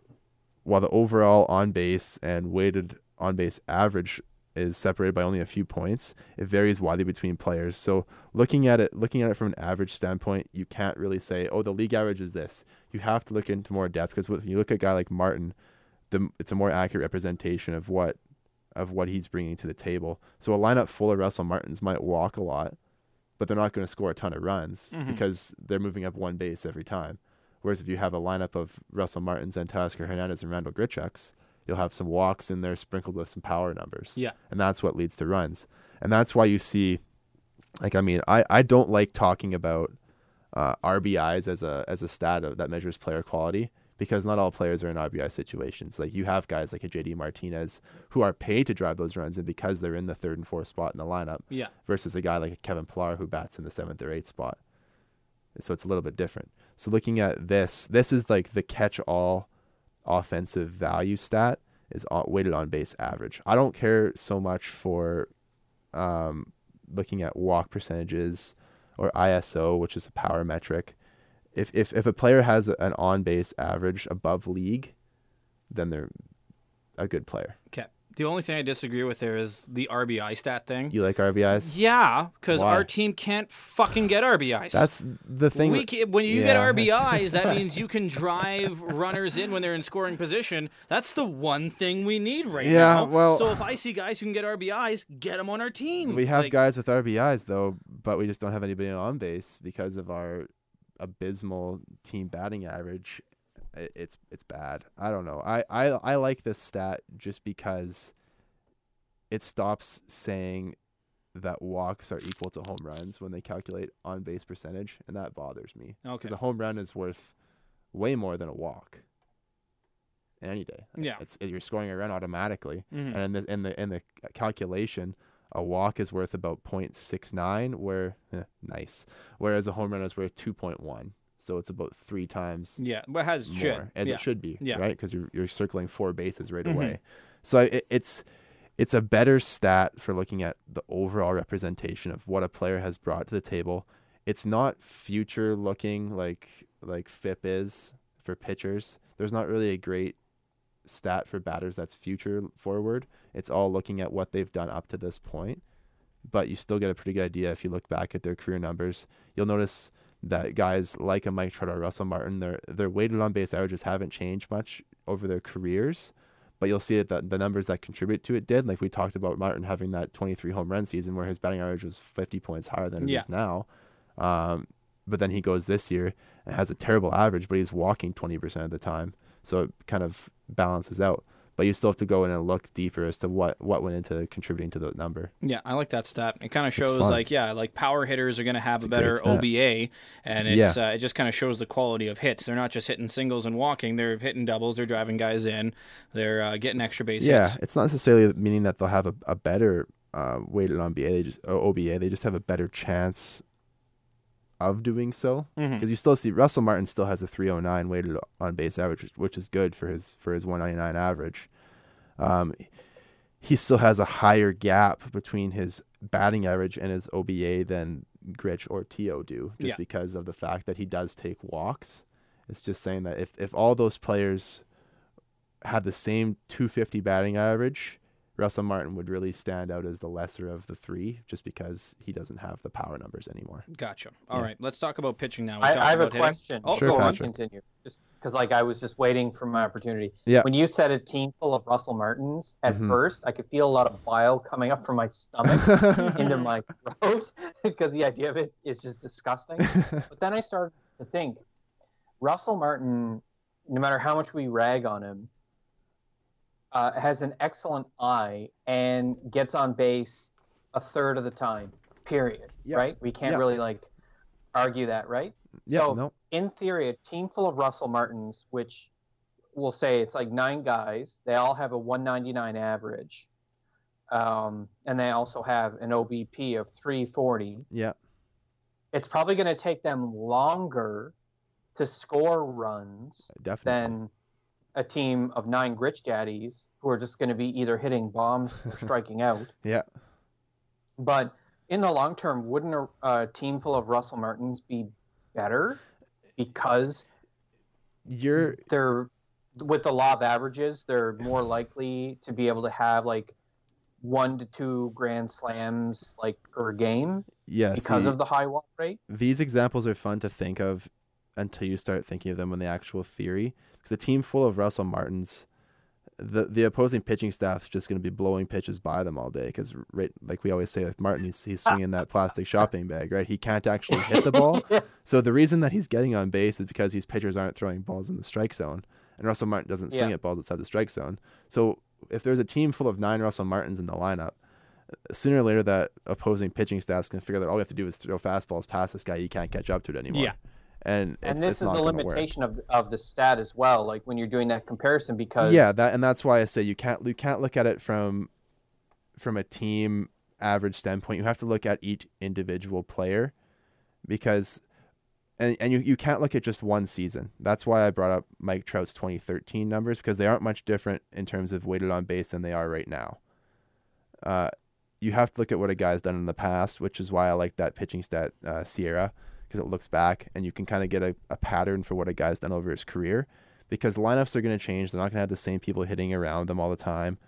[SPEAKER 2] while the overall on base and weighted on base average is separated by only a few points, it varies widely between players. So looking at it looking at it from an average standpoint, you can't really say, "Oh, the league average is this." You have to look into more depth because when you look at a guy like Martin, the it's a more accurate representation of what of what he's bringing to the table. So a lineup full of Russell Martins might walk a lot, but they're not going to score a ton of runs
[SPEAKER 1] Mhm.
[SPEAKER 2] because they're moving up one base every time. Whereas if you have a lineup of Russell Martins and Teoscar Hernandez and Randal Grichuks, you'll have some walks in there sprinkled with some power numbers.
[SPEAKER 1] Yeah.
[SPEAKER 2] And that's what leads to runs. And that's why you see like I mean, I, I don't like talking about uh, RBIs as a as a stat of, that measures player quality because not all players are in RBI situations. Like you have guys like a JD Martinez who are paid to drive those runs and because they're in the third and fourth spot in the lineup
[SPEAKER 1] Yeah.
[SPEAKER 2] versus a guy like a Kevin Pillar who bats in the seventh or eighth spot. So it's a little bit different. So looking at this, this is like the catch-all offensive value stat is weighted on base average. I don't care so much for um, looking at walk percentages or ISO, which is a power metric. If if if a player has an on base average above league, then they're a good player.
[SPEAKER 1] Okay. The only thing I disagree with there is the RBI stat thing.
[SPEAKER 2] You like RBIs?
[SPEAKER 1] Yeah, because our team can't fucking get RBIs.
[SPEAKER 2] That's the thing.
[SPEAKER 1] We ca- when you get RBIs, that means you can drive runners in when they're in scoring position. That's the one thing we need right
[SPEAKER 2] Yeah,
[SPEAKER 1] now.
[SPEAKER 2] well-
[SPEAKER 1] so if I see guys who can get RBIs, get them on our team.
[SPEAKER 2] We have
[SPEAKER 1] Like,
[SPEAKER 2] guys with RBIs though, but we just don't have anybody on base because of our abysmal team batting average. It's it's bad. I don't know. I I I like this stat just because it stops saying that walks are equal to home runs when they calculate on base percentage, and that bothers me
[SPEAKER 1] Okay.
[SPEAKER 2] because a home run is worth way more than a walk. Any day,
[SPEAKER 1] Yeah.
[SPEAKER 2] it's you're scoring a run automatically.
[SPEAKER 1] Mhm.
[SPEAKER 2] And in the in the in the calculation, a walk is worth about 0.69, where eh, nice, whereas a home run is worth 2.1. So it's about three times
[SPEAKER 1] Yeah, but has
[SPEAKER 2] more
[SPEAKER 1] should.
[SPEAKER 2] as
[SPEAKER 1] yeah.
[SPEAKER 2] it should be,
[SPEAKER 1] Yeah.
[SPEAKER 2] right? Because you're you're circling four bases right
[SPEAKER 1] Mhm.
[SPEAKER 2] away. So it, it's it's a better stat for looking at the overall representation of what a player has brought to the table. It's not future looking like like FIP is for pitchers. There's not really a great stat for batters that's future forward. It's all looking at what they've done up to this point. But you still get a pretty good idea if you look back at their career numbers. You'll notice that guys like a Mike Trout or Russell Martin, their their weighted on base averages haven't changed much over their careers. But you'll see that the numbers that contribute to it did. Like we talked about Martin having that 23 home run season where his batting average was 50 points higher than it is
[SPEAKER 1] Yeah.
[SPEAKER 2] now. Um, but then he goes this year and has a terrible average, but he's walking 20% of the time. So it kind of balances out. But you still have to go in and look deeper as to what, what went into contributing to the number.
[SPEAKER 1] Yeah, I like that stat. It kind of shows like yeah, like power hitters are going to have
[SPEAKER 2] It's
[SPEAKER 1] a better. OBA, and it's uh, it just kind of shows the quality of hits. They're not just hitting singles and walking; they're hitting doubles. They're driving guys in. They're uh, getting extra base
[SPEAKER 2] yeah,
[SPEAKER 1] hits.
[SPEAKER 2] it's not necessarily meaning that they'll have a, a better uh, weighted on BA. They just OBA. They just have a better chance of doing so because you still see Russell Martin still has a 309 weighted on base average, which- which is good for his for his 199 average. Um, he still has a higher gap between his batting average and his OBA than Gritch or Tio do, just
[SPEAKER 1] Yeah.
[SPEAKER 2] because of the fact that he does take walks. It's just saying that if if all those players had the same 250 batting average, Russell Martin would really stand out as the lesser of the three, just because he doesn't have the power numbers anymore.
[SPEAKER 1] Gotcha. All
[SPEAKER 2] Yeah.
[SPEAKER 1] right, let's talk about pitching now. We
[SPEAKER 3] I,
[SPEAKER 1] talked
[SPEAKER 3] I have a
[SPEAKER 1] about hitting.
[SPEAKER 3] question.
[SPEAKER 1] Oh,
[SPEAKER 2] Sure,
[SPEAKER 1] go on.
[SPEAKER 2] Patrick.
[SPEAKER 3] Continue. Just because, like, I was just waiting for my opportunity.
[SPEAKER 2] Yeah.
[SPEAKER 3] When you said a team full of Russell Martins, at
[SPEAKER 2] Mhm.
[SPEAKER 3] first I could feel a lot of bile coming up from my stomach into my throat because the idea of it is just disgusting. But then I started to think, Russell Martin, no matter how much we rag on him, uh, has an excellent eye and gets on base a third of the time. Period. Right? We can't really like argue that, right?
[SPEAKER 2] yeah,
[SPEAKER 3] So-
[SPEAKER 2] no,
[SPEAKER 3] in theory, a team full of Russell Martins, which we'll say it's like nine guys, they all have a 199 average, um, and they also have an OBP of 340.
[SPEAKER 2] yeah,
[SPEAKER 3] It's probably going to take them longer to score runs
[SPEAKER 2] definitely.
[SPEAKER 3] than a team of nine Gritch Daddies who are just going to be either hitting bombs or striking out.
[SPEAKER 2] Yeah.
[SPEAKER 3] But in the long term, wouldn't a, a team full of Russell Martins be better because
[SPEAKER 2] You're
[SPEAKER 3] they're with the law of averages, they're more likely to be able to have like one to two grand slams like per game
[SPEAKER 2] yeah.
[SPEAKER 3] because
[SPEAKER 2] see,
[SPEAKER 3] of the high walk rate.
[SPEAKER 2] these examples are fun to think of until you start thinking of them in the actual theory. Because a team full of Russell Martins, the the opposing pitching staff is just going to be blowing pitches by them all day. Because right, like we always say, like Martin, he's, he's swinging that plastic shopping bag, right? He can't actually hit the ball. So the reason that he's getting on base is because these pitchers aren't throwing balls in the strike zone, and Russell Martin doesn't swing
[SPEAKER 3] Yeah.
[SPEAKER 2] at balls outside the strike zone. So if there's a team full of nine Russell Martins in the lineup, sooner or later that opposing pitching staff's gonna figure that all we have to do is throw fastballs past this guy. He can't catch up to it anymore.
[SPEAKER 1] Yeah.
[SPEAKER 2] And
[SPEAKER 3] and this is the
[SPEAKER 2] work.
[SPEAKER 3] limitation of of the stat as well. Like when you're doing that comparison, because
[SPEAKER 2] Yeah, that and that's why I say you can't you can't look at it from from a team average standpoint. You have to look at each individual player because and, and you, you can't look at just one season. That's why I brought up Mike Trout's 2013 numbers because they aren't much different in terms of weighted on base than they are right now. Uh, you have to look at what a guy's done in the past, which is why I like that pitching stat uh, SIERA because it looks back and you can kind of get a, a pattern for what a guy's done over his career because lineups are going to change. They're not going to have the same people hitting around them all the time.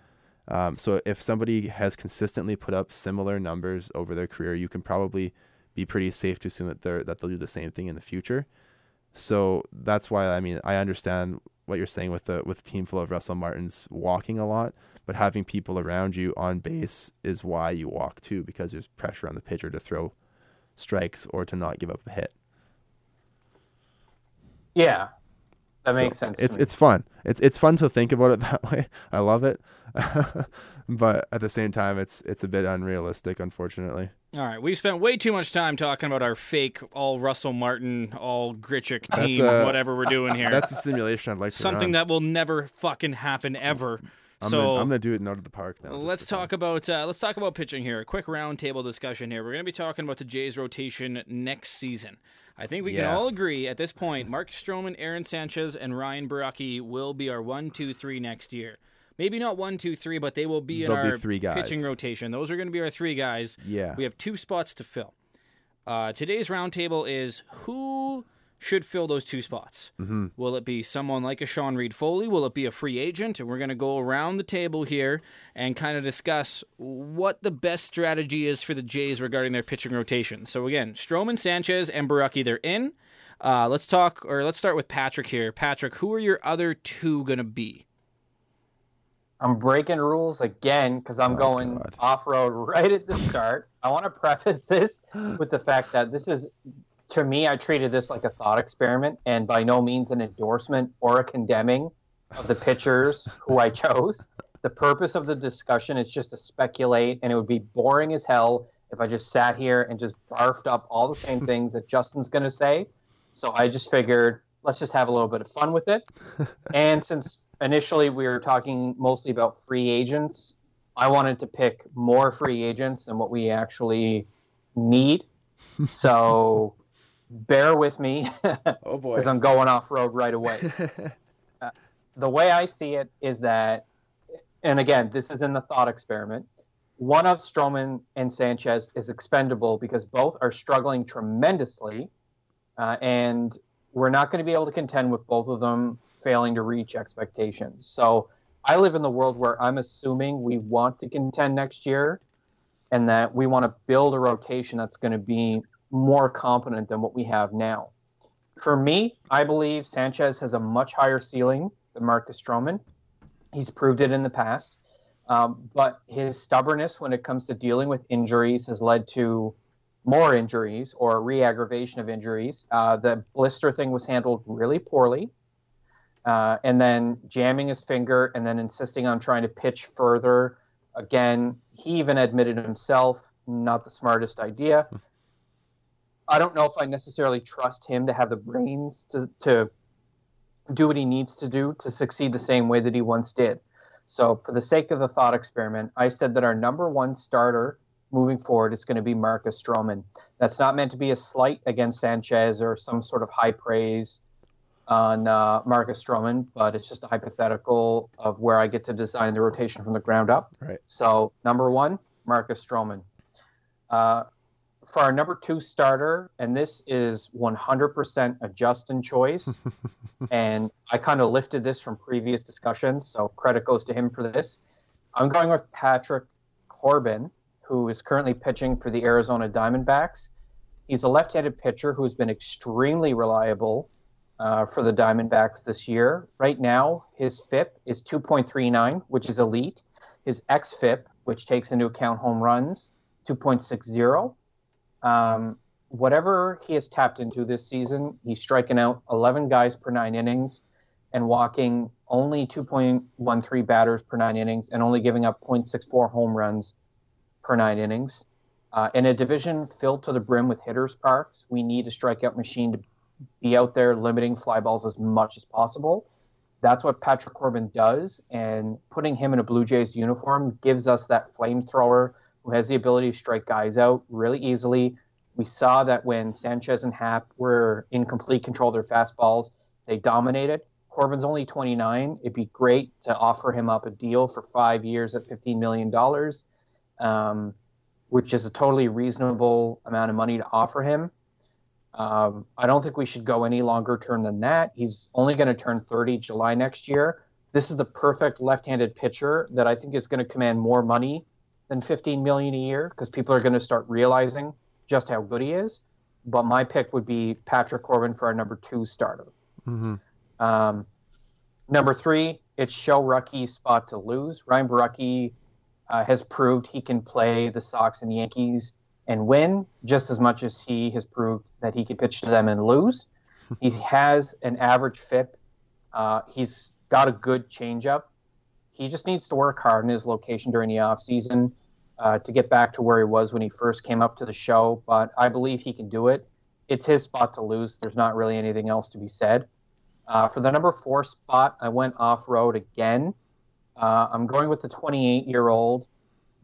[SPEAKER 2] Um, so if somebody has consistently put up similar numbers over their career, you can probably be pretty safe to assume that they're that they'll do the same thing in the future. So that's why I mean I understand what you're saying with the with a team full of Russell Martins walking a lot, but having people around you on base is why you walk too because there's pressure on the pitcher to throw strikes or to not give up a hit.
[SPEAKER 3] yeah, that
[SPEAKER 2] So
[SPEAKER 3] makes sense. to
[SPEAKER 2] It's
[SPEAKER 3] me.
[SPEAKER 2] it's fun. It's it's fun to think about it that way. I love it, but at the same time, it's it's a bit unrealistic, unfortunately.
[SPEAKER 1] All right, we've spent way too much time talking about our fake, all Russell Martin, all
[SPEAKER 2] Grichuk
[SPEAKER 1] team,
[SPEAKER 2] uh,
[SPEAKER 1] whatever we're doing here.
[SPEAKER 2] That's a simulation I'd like to
[SPEAKER 1] something
[SPEAKER 2] run.
[SPEAKER 1] that will never fucking happen ever.
[SPEAKER 2] I'm,
[SPEAKER 1] so
[SPEAKER 2] gonna, I'm gonna do it out of the park now.
[SPEAKER 1] Let's talk about uh, let's talk about pitching here. A quick roundtable discussion here. We're going to be talking about the Jays rotation next season. I think we can all agree at this point. Mark Stroman, Aaron Sanchez, and Ryan Borucki will be our one, two, three next year. Maybe not one, two, three, but they will be in
[SPEAKER 2] They'll be
[SPEAKER 1] our
[SPEAKER 2] three guys.
[SPEAKER 1] pitching rotation. Those are going to be our three guys.
[SPEAKER 2] Yeah.
[SPEAKER 1] We have two spots to fill. Uh, today's roundtable is who should fill those two spots. Mm-hmm. Will it be someone like a Sean Reid-Foley? Will it be a free agent? And we're going to go around the table here and kind of discuss what the best strategy is for the Jays regarding their pitching rotation. So again, Stroman, Sanchez, and Borucki, they're in. Uh, let's talk, or let's start with Patrick here. Patrick, who are your other two going to be?
[SPEAKER 3] I'm breaking rules again because I'm
[SPEAKER 2] Oh,
[SPEAKER 3] going off road right at the start. I want to preface this with the fact that this is, to me, I treated this like a thought experiment and by no means an endorsement or a condemning of the pitchers who I chose. The purpose of the discussion is just to speculate, and it would be boring as hell if I just sat here and just barfed up all the same things that Justin's going to say. So I just figured let's just have a little bit of fun with it. and since initially we were talking mostly about free agents, I wanted to pick more free agents than what we actually need. So bear with me
[SPEAKER 2] Oh boy.
[SPEAKER 3] because I'm going off road right away. Uh, the way I see it is that, and again, this is in the thought experiment. One of Stroman and Sanchez is expendable because both are struggling tremendously, uh, and we're not going to be able to contend with both of them failing to reach expectations. So I live in the world where I'm assuming we want to contend next year, and that we want to build a rotation that's going to be more competent than what we have now. For me, I believe Sanchez has a much higher ceiling than Marcus Stroman. He's proved it in the past. Um, but his stubbornness when it comes to dealing with injuries has led to more injuries or re aggravation of injuries. Uh, the blister thing was handled really poorly. Uh, and then jamming his finger and then insisting on trying to pitch further. Again, he even admitted himself, not the smartest idea. I don't know if I necessarily trust him to have the brains to, to do what he needs to do to succeed the same way that he once did. So, for the sake of the thought experiment, I said that our number one starter moving forward is going to be Marcus Stroman. That's not meant to be a slight against Sanchez or some sort of high praise. on uh, Marcus Stroman, but it's just a hypothetical of where I get to design the rotation from the ground up.
[SPEAKER 2] Right.
[SPEAKER 3] So number one, Marcus Stroman. Uh, for our number two starter, and this is 100% a Justin choice, and I kind of lifted this from previous discussions, so credit goes to him for this. I'm going with Patrick Corbin, who is currently pitching for the Arizona Diamondbacks. He's a left-handed pitcher who has been extremely reliable uh, for the Diamondbacks this year. Right now, his FIP is 2.39, which is elite. His xFIP, which takes into account home runs, 2.60. Um, whatever he has tapped into this season, he's striking out 11 guys per nine innings and walking only 2.13 batters per nine innings and only giving up 0.64 home runs per nine innings. Uh, in a division filled to the brim with hitters parks, we need a strikeout machine to be out there limiting fly balls as much as possible. That's what Patrick Corbin does, and putting him in a Blue Jays uniform gives us that flamethrower who has the ability to strike guys out really easily. We saw that when Sanchez and Happ were in complete control of their fastballs, they dominated. Corbin's only 29. It'd be great to offer him up a deal for five years at $15 million, um, which is a totally reasonable amount of money to offer him. Um, I don't think we should go any longer term than that. He's only going to turn 30 July next year. This is the perfect left-handed pitcher that I think is going to command more money than 15 million a year because people are going to start realizing just how good he is. But my pick would be Patrick Corbin for our number two starter.
[SPEAKER 2] Mm-hmm.
[SPEAKER 3] Um, number three, it's Borucki's spot to lose. Ryan Borucki uh, has proved he can play the Sox and Yankees and win just as much as he has proved that he can pitch to them and lose. he has an average FIP. Uh, he's got a good changeup. He just needs to work hard in his location during the offseason uh, to get back to where he was when he first came up to the show. But I believe he can do it. It's his spot to lose. There's not really anything else to be said. Uh, for the number four spot, I went off road again. Uh, I'm going with the 28 year old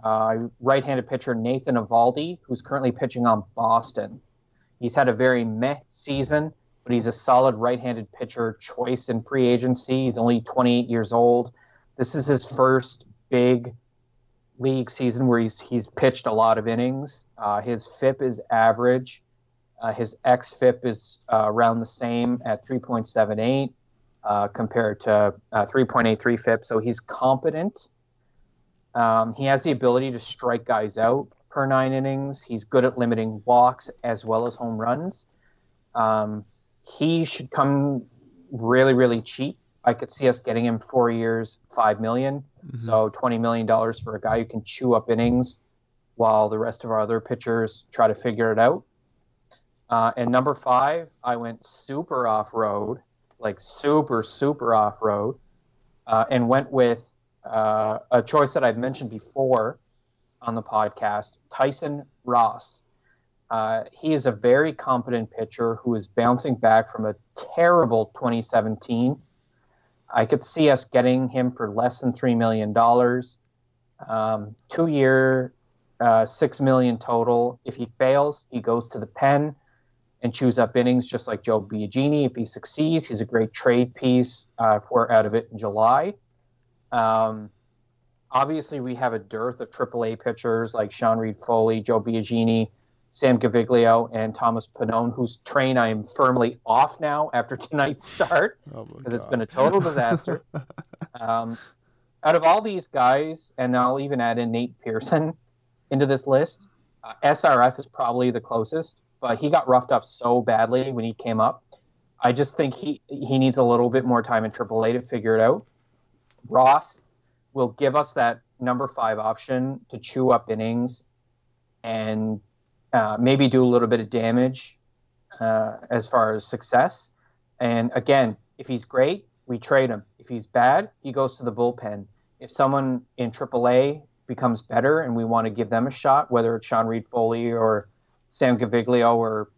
[SPEAKER 3] uh, right-handed pitcher Nathan Eovaldi, who's currently pitching on Boston. He's had a very meh season, but he's a solid right-handed pitcher choice in free agency. He's only 28 years old. This is his first big league season where he's he's pitched a lot of innings. Uh, his FIP is average. Uh, his xFIP is uh, around the same at 3.78 uh, compared to uh, 3.83 FIP. So he's competent. Um, he has the ability to strike guys out per nine innings. He's good at limiting walks as well as home runs. Um, he should come really, really cheap. I could see us getting him four years, five million. Mm-hmm. so twenty million dollars for a guy who can chew up innings, while the rest of our other pitchers try to figure it out. Uh, and number five, I went super off road, like super, super off road, uh, and went with uh, a choice that I've mentioned before on the podcast, Tyson Ross. Uh, he is a very competent pitcher who is bouncing back from a terrible 2017. I could see us getting him for less than $3 million. Um, two year, uh, 6 million total. If he fails, he goes to the pen and chews up innings just like Joe Biagini. If he succeeds, he's a great trade piece uh, if we're out of it in July. Um, obviously, we have a dearth of AAA pitchers like Sean Reid-Foley, Joe Biagini, Sam Gaviglio, and Thomas Pannone, whose train I am firmly off now after tonight's start because oh it's been a total disaster. um, out of all these guys, and I'll even add in Nate Pearson into this list, uh, SRF is probably the closest, but he got roughed up so badly when he came up. I just think he he needs a little bit more time in AAA to figure it out. Ross will give us that number five option to chew up innings and uh, maybe do a little bit of damage uh, as far as success. And again, if he's great, we trade him. If he's bad, he goes to the bullpen. If someone in AAA becomes better and we want to give them a shot, whether it's Sean Reid-Foley or Sam Gaviglio or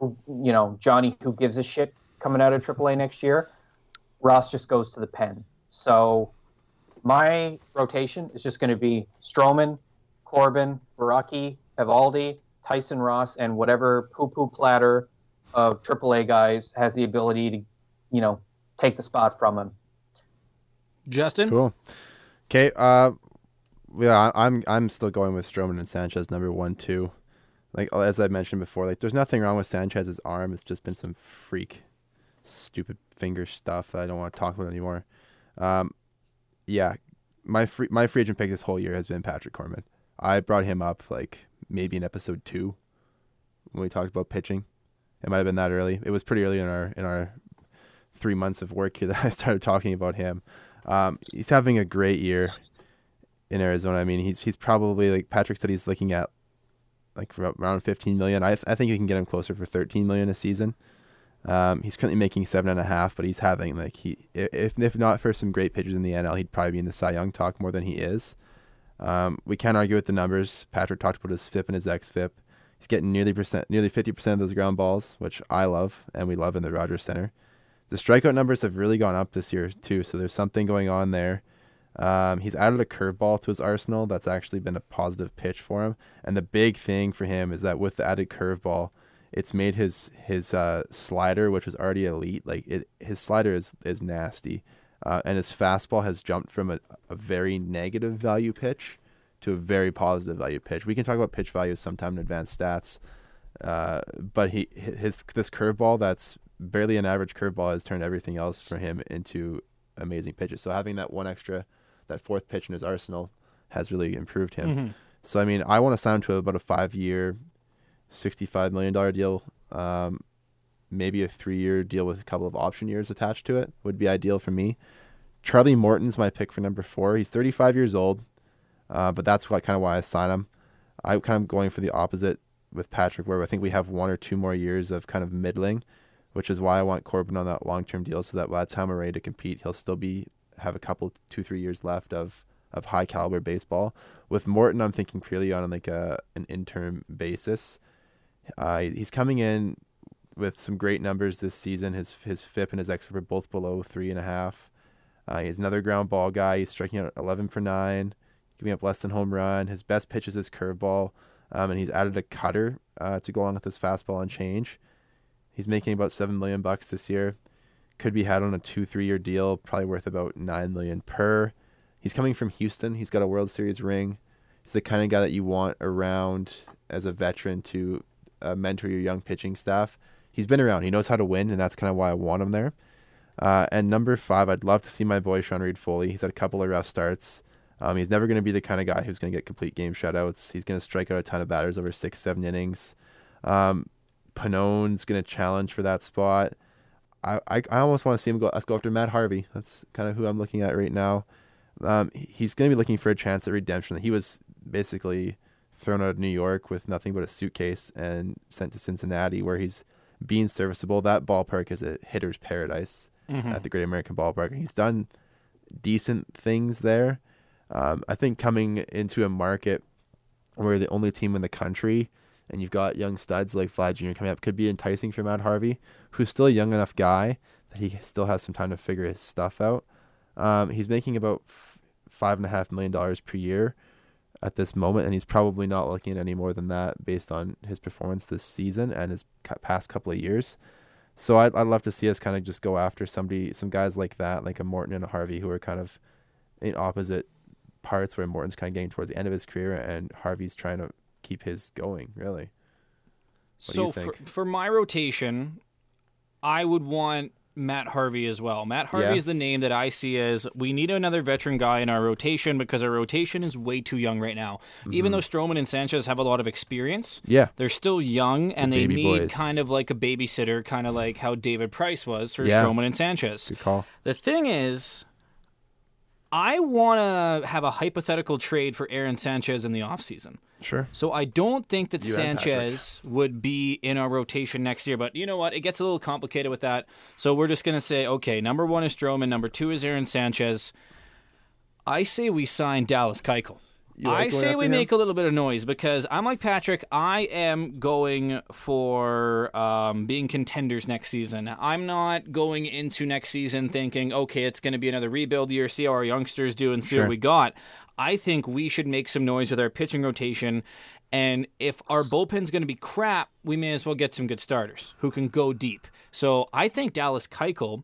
[SPEAKER 3] you know Johnny who gives a shit coming out of AAA next year, Ross just goes to the pen. So my rotation is just going to be Stroman, Corbin, Borucki, Eovaldi, Tyson Ross, and whatever poo poo platter of AAA guys has the ability to, you know, take the spot from him.
[SPEAKER 1] Justin?
[SPEAKER 2] Cool. Okay. Uh, yeah, I- I'm I'm still going with Stroman and Sanchez number one, two. Like as I mentioned before, like there's nothing wrong with Sanchez's arm. It's just been some freak, stupid finger stuff that I don't want to talk about anymore. Um, yeah, my free my free agent pick this whole year has been Patrick Corbin. I brought him up like maybe in episode two when we talked about pitching. It might have been that early. It was pretty early in our in our three months of work here that I started talking about him. Um, he's having a great year in Arizona. I mean, he's he's probably like Patrick said he's looking at like around 15 million. I I think you can get him closer for 13 million a season. Um, he's currently making seven and a half, but he's having like he if if not for some great pitchers in the NL, he'd probably be in the Cy Young talk more than he is. Um, we can't argue with the numbers. Patrick talked about his FIP and his xFIP. He's getting nearly percent, nearly 50 percent of those ground balls, which I love and we love in the Rogers Center. The strikeout numbers have really gone up this year too, so there's something going on there. Um, he's added a curveball to his arsenal. That's actually been a positive pitch for him. And the big thing for him is that with the added curveball, it's made his his uh, slider, which was already elite, like it, his slider is is nasty, uh, and his fastball has jumped from a, a very negative value pitch to a very positive value pitch. We can talk about pitch values sometime in advanced stats, uh, but he his this curveball that's barely an average curveball has turned everything else for him into amazing pitches. So having that one extra, that fourth pitch in his arsenal has really improved him.
[SPEAKER 1] Mm-hmm.
[SPEAKER 2] So I mean, I want to sign him to about a five year, sixty-five million dollar deal. Um, maybe a three-year deal with a couple of option years attached to it would be ideal for me. Charlie Morton's my pick for number four. He's thirty-five years old, uh, but that's what kind of why I sign him. I'm kind of going for the opposite with Patrick, where I think we have one or two more years of kind of middling, which is why I want Corbin on that long-term deal, so that by the time we're ready to compete, he'll still be have a couple, two, three years left of of high caliber baseball. With Morton, I'm thinking purely on like a an interim basis. Uh, he's coming in with some great numbers this season. His his FIP and his xFIP are both below three and a half. Uh, he's another ground ball guy. He's striking out 11 for nine, giving up less than home run. His best pitch is his curveball, um, and he's added a cutter uh, to go along with his fastball and change. He's making about seven million bucks this year. Could be had on a two three year deal, probably worth about nine million per. He's coming from Houston. He's got a World Series ring. He's the kind of guy that you want around as a veteran to uh, mentor your young pitching staff. He's been around. He knows how to win, and that's kind of why I want him there. Uh, and number five, I'd love to see my boy Sean Reid-Foley. He's had a couple of rough starts. Um, he's never going to be the kind of guy who's going to get complete game shutouts. He's going to strike out a ton of batters over six, seven innings. Um, Pannone's going to challenge for that spot. I, I, I almost want to see him go. Let's go after Matt Harvey. That's kind of who I'm looking at right now. Um, he's going to be looking for a chance at redemption. He was basically thrown out of New York with nothing but a suitcase and sent to Cincinnati, where he's being serviceable. That ballpark is a hitter's paradise
[SPEAKER 1] Mm-hmm.
[SPEAKER 2] at the Great American Ballpark, and he's done decent things there. Um, I think coming into a market where you're the only team in the country and you've got young studs like Vlad Jr. coming up could be enticing for Matt Harvey, who's still a young enough guy that he still has some time to figure his stuff out. Um, he's making about f- five and a half million dollars per year at this moment, and he's probably not looking at any more than that based on his performance this season and his past couple of years. So I'd, I'd love to see us kind of just go after somebody, some guys like that, like a Morton and a Harvey, who are kind of in opposite parts, where Morton's kind of getting towards the end of his career and Harvey's trying to keep his going. Really, What do
[SPEAKER 1] so for, for my rotation, I would want Matt Harvey as well. Matt Harvey
[SPEAKER 2] Yeah.
[SPEAKER 1] is the name that I see as we need another veteran guy in our rotation because our rotation is way too young right now.
[SPEAKER 2] Mm-hmm.
[SPEAKER 1] Even though Stroman and Sanchez have a lot of experience,
[SPEAKER 2] yeah,
[SPEAKER 1] they're still young and they need
[SPEAKER 2] boys.
[SPEAKER 1] kind of like a babysitter, kind of like how David Price was for
[SPEAKER 2] Yeah.
[SPEAKER 1] Stroman and Sanchez.
[SPEAKER 2] good call.
[SPEAKER 1] The thing is, I want to have a hypothetical trade for Aaron Sanchez in the offseason.
[SPEAKER 2] Sure.
[SPEAKER 1] So I don't think that
[SPEAKER 2] You
[SPEAKER 1] Sanchez would be in our rotation next year. But you know what? It gets a little complicated with that. So we're just going to say, okay, number one is Stroman, number two is Aaron Sanchez. I say we sign Dallas Keuchel.
[SPEAKER 2] Like
[SPEAKER 1] I say we
[SPEAKER 2] him?
[SPEAKER 1] make a little bit of noise because I'm like Patrick. I am going for um, being contenders next season. I'm not going into next season thinking, okay, it's going to be another rebuild year, see how our youngsters do, and see
[SPEAKER 2] Sure.
[SPEAKER 1] what we got. I think we should make some noise with our pitching rotation. And if our bullpen's going to be crap, we may as well get some good starters who can go deep. So I think Dallas Keuchel.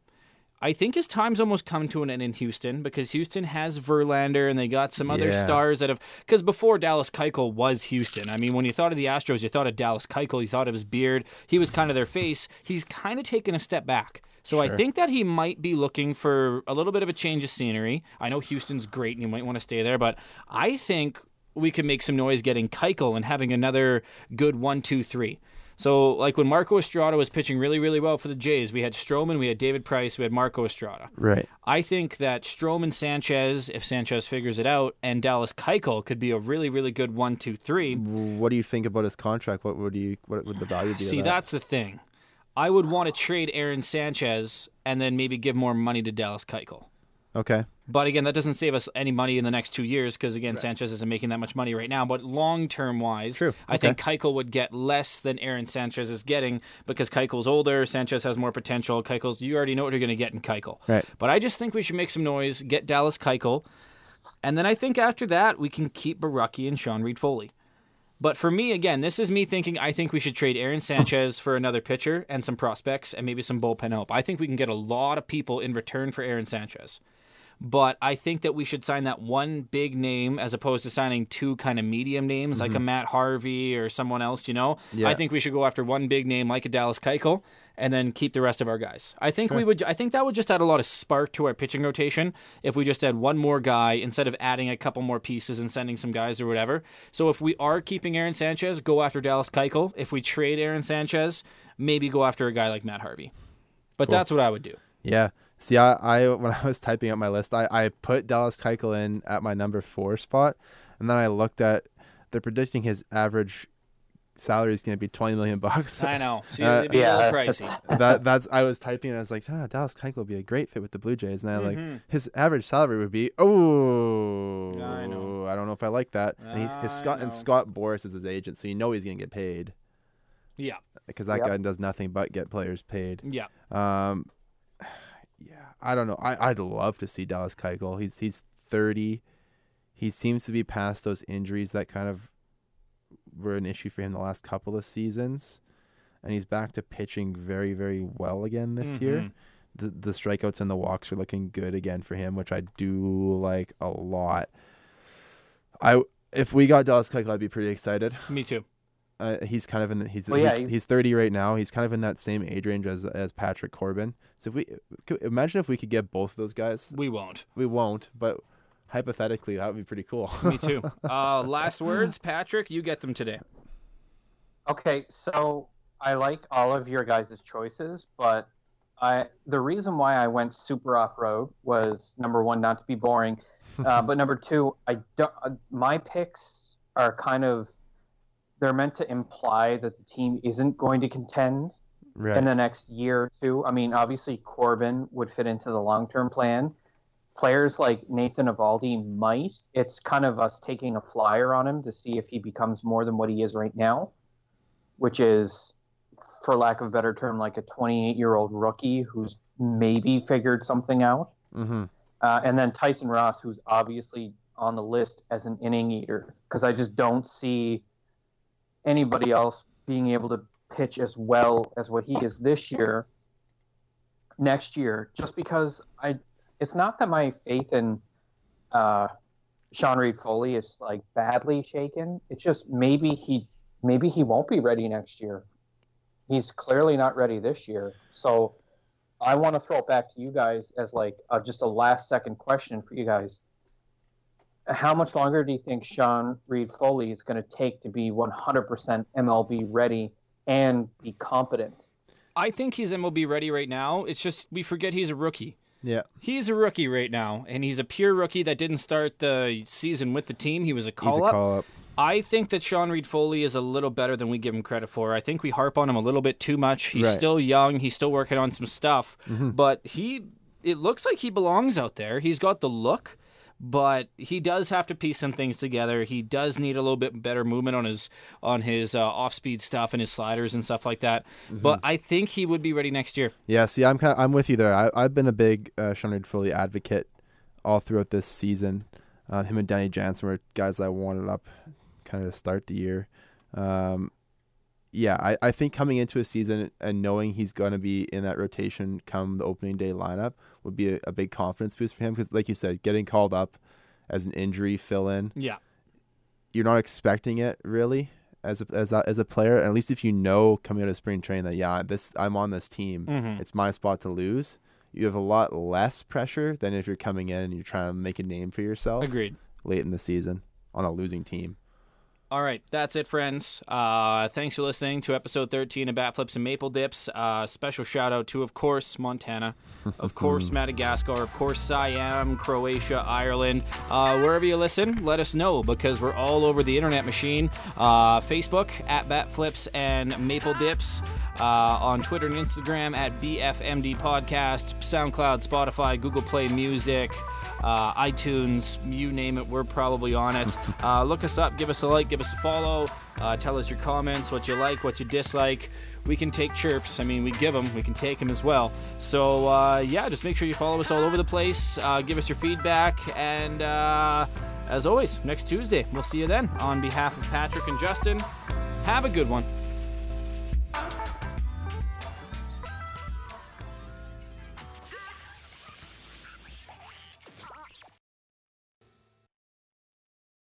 [SPEAKER 1] I think his time's almost come to an end in Houston because Houston has Verlander and they got some other
[SPEAKER 2] Yeah.
[SPEAKER 1] stars that have. Because before Dallas Keuchel was Houston, I mean, when you thought of the Astros, you thought of Dallas Keuchel, you thought of his beard. He was kind of their face. He's kind of taken a step back. So I think that he might be looking for a little bit of a change of scenery. I know Houston's great and you might want to stay there, but I think we could make some noise getting Keuchel and having another good one, two, three. So, like when Marco Estrada was pitching really, really well for the Jays, we had Stroman, we had David Price, we had Marco Estrada.
[SPEAKER 2] Right.
[SPEAKER 1] I think that Stroman Sanchez, if Sanchez figures it out, and Dallas Keuchel could be a really, really good one, two, three.
[SPEAKER 2] What do you think about his contract? What would you? What would the value be?
[SPEAKER 1] See,
[SPEAKER 2] that?
[SPEAKER 1] that's the thing. I would want to trade Aaron Sanchez and then maybe give more money to Dallas Keuchel.
[SPEAKER 2] Okay.
[SPEAKER 1] But again, that doesn't save us any money in the next two years because again, Sanchez isn't making that much money right now. But long term wise,
[SPEAKER 2] True.
[SPEAKER 1] I
[SPEAKER 2] Okay.
[SPEAKER 1] think Keuchel would get less than Aaron Sanchez is getting because Keuchel's older. Sanchez has more potential. Keuchel's you already know what you're going to get in Keuchel.
[SPEAKER 2] Right.
[SPEAKER 1] But I just think we should make some noise, get Dallas Keuchel, and then I think after that we can keep Borucki and Sean Reid-Foley. But for me, again, this is me thinking I think we should trade Aaron Sanchez for another pitcher and some prospects and maybe some bullpen help. I think we can get a lot of people in return for Aaron Sanchez. But I think that we should sign that one big name as opposed to signing two kind of medium names like a mm-hmm. Matt Harvey or someone else, you know?
[SPEAKER 2] Yeah.
[SPEAKER 1] I think we should go after one big name like a Dallas Keuchel and then keep the rest of our guys. I think we would I think that would just add a lot of spark to our pitching rotation if we just had one more guy instead of adding a couple more pieces and sending some guys or whatever. So if we are keeping Aaron Sanchez, go after Dallas Keuchel. If we trade Aaron Sanchez, maybe go after a guy like Matt Harvey. But that's what I would do.
[SPEAKER 2] Yeah. See, I, I when I was typing up my list, I, I put Dallas Keuchel in at my number four spot, and then I looked at they're predicting his average salary is going to be twenty million bucks.
[SPEAKER 1] I know. See,
[SPEAKER 2] Uh,
[SPEAKER 1] it'd be a
[SPEAKER 3] yeah,
[SPEAKER 1] little
[SPEAKER 3] that's-
[SPEAKER 1] pricey.
[SPEAKER 2] that that's I was typing and I was like, ah, Dallas Keuchel would be a great fit with the Blue Jays, and I like
[SPEAKER 1] Mhm.
[SPEAKER 2] his average salary would be oh,
[SPEAKER 1] I know.
[SPEAKER 2] I don't know if I like that. And he, his Scott and Scott Boras is his agent, so you know he's going to get paid
[SPEAKER 1] Yeah.
[SPEAKER 2] because that
[SPEAKER 3] Yep.
[SPEAKER 2] guy does nothing but get players paid.
[SPEAKER 1] Yeah.
[SPEAKER 2] Um, yeah, I don't know. I I'd love to see Dallas Keuchel. He's he's thirty. He seems to be past those injuries that kind of were an issue for him the last couple of seasons, and he's back to pitching very very well again this year.
[SPEAKER 1] Mhm.
[SPEAKER 2] The the strikeouts and the walks are looking good again for him, which I do like a lot. I if we got Dallas Keuchel, I'd be pretty excited.
[SPEAKER 1] Me too.
[SPEAKER 2] Uh, he's kind of in the, he's
[SPEAKER 3] Well, yeah,
[SPEAKER 2] he's,
[SPEAKER 3] he's-
[SPEAKER 2] he's 30 right now. He's kind of in that same age range as as Patrick Corbin. So if we could- imagine if we could get both of those guys,
[SPEAKER 1] We won't.
[SPEAKER 2] we won't, but hypothetically that would be pretty cool.
[SPEAKER 1] Me too. Uh, last words, Patrick. You get them today.
[SPEAKER 3] Okay, so I like all of your guys' choices, but I the reason why I went super off road was number one, not to be boring, uh, but number two, I don't. Uh, my picks are kind of they're meant to imply that the team isn't going to contend
[SPEAKER 2] right.
[SPEAKER 3] in the next year or two. I mean, obviously Corbin would fit into the long term plan. Players like Nathan Eovaldi might. It's kind of us taking a flyer on him to see if he becomes more than what he is right now, which is, for lack of a better term, like a 28 year old rookie who's maybe figured something out.
[SPEAKER 2] mm-hmm.
[SPEAKER 3] Uh, and then Tyson Ross, who's obviously on the list as an inning eater, because I just don't see anybody else being able to pitch as well as what he is this year. Next year, just because I, it's not that my faith in uh, Sean Reid-Foley is like badly shaken. It's just maybe he, maybe he won't be ready next year. He's clearly not ready this year. So I want to throw it back to you guys as like just a last second question for you guys. How much longer do you think Sean Reid-Foley is going to take to be 100% MLB ready and be competent?
[SPEAKER 1] I think he's MLB ready right now. It's just we forget he's a rookie.
[SPEAKER 2] Yeah.
[SPEAKER 1] He's a rookie right now, and he's a pure rookie that didn't start the season with the team. He was a
[SPEAKER 2] He's
[SPEAKER 1] call
[SPEAKER 2] a
[SPEAKER 1] up.
[SPEAKER 2] call up.
[SPEAKER 1] I think that Sean Reid-Foley is a little better than we give him credit for. I think we harp on him a little bit too much. He's
[SPEAKER 2] Right. Mm-hmm.
[SPEAKER 1] still young. He's still working on some stuff, but he it looks like he belongs out there. He's got the look, but he does have to piece some things together. He does need a little bit better movement on his on his uh, off speed stuff and his sliders and stuff like that.
[SPEAKER 2] Mm-hmm.
[SPEAKER 1] But I think he would be ready next year.
[SPEAKER 2] Yeah, see, I'm kind of, I'm with you there. I, I've been a big uh, Sean Foley advocate all throughout this season. Uh, him and Danny Jansen were guys that I wanted up kind of to start the year. Um, yeah, I, I think coming into a season and knowing he's going to be in that rotation come the opening day lineup would be a, a big confidence boost for him because, like you said, getting called up as an injury fill in,
[SPEAKER 1] Yeah.
[SPEAKER 2] you're not expecting it really as a, as a, as a player. And at least if you know coming out of spring training that yeah, this I'm on this team,
[SPEAKER 1] Mhm.
[SPEAKER 2] it's my spot to lose. You have a lot less pressure than if you're coming in and you're trying to make a name for yourself
[SPEAKER 1] Agreed.
[SPEAKER 2] late in the season on a losing team.
[SPEAKER 1] All right, that's it, friends. Uh, thanks for listening to episode 13 of Bat Flips and Maple Dips. Uh, special shout out to, of course, Montana, of course, Madagascar, of course, Siam, Croatia, Ireland. Uh, wherever you listen, let us know because we're all over the internet machine. Uh, Facebook at Bat Flips and Maple Dips. Uh, on Twitter and Instagram at BFMD Podcast, SoundCloud, Spotify, Google Play Music uh, iTunes, you name it, we're probably on it. Uh, look us up, give us a like, give us a follow, uh, tell us your comments, what you like, what you dislike. We can take chirps. I mean, we give them, we can take them as well. So, uh, yeah, just make sure you follow us all over the place, uh, give us your feedback, and uh, as always, next Tuesday, we'll see you then. On behalf of Patrick and Justin, have a good one.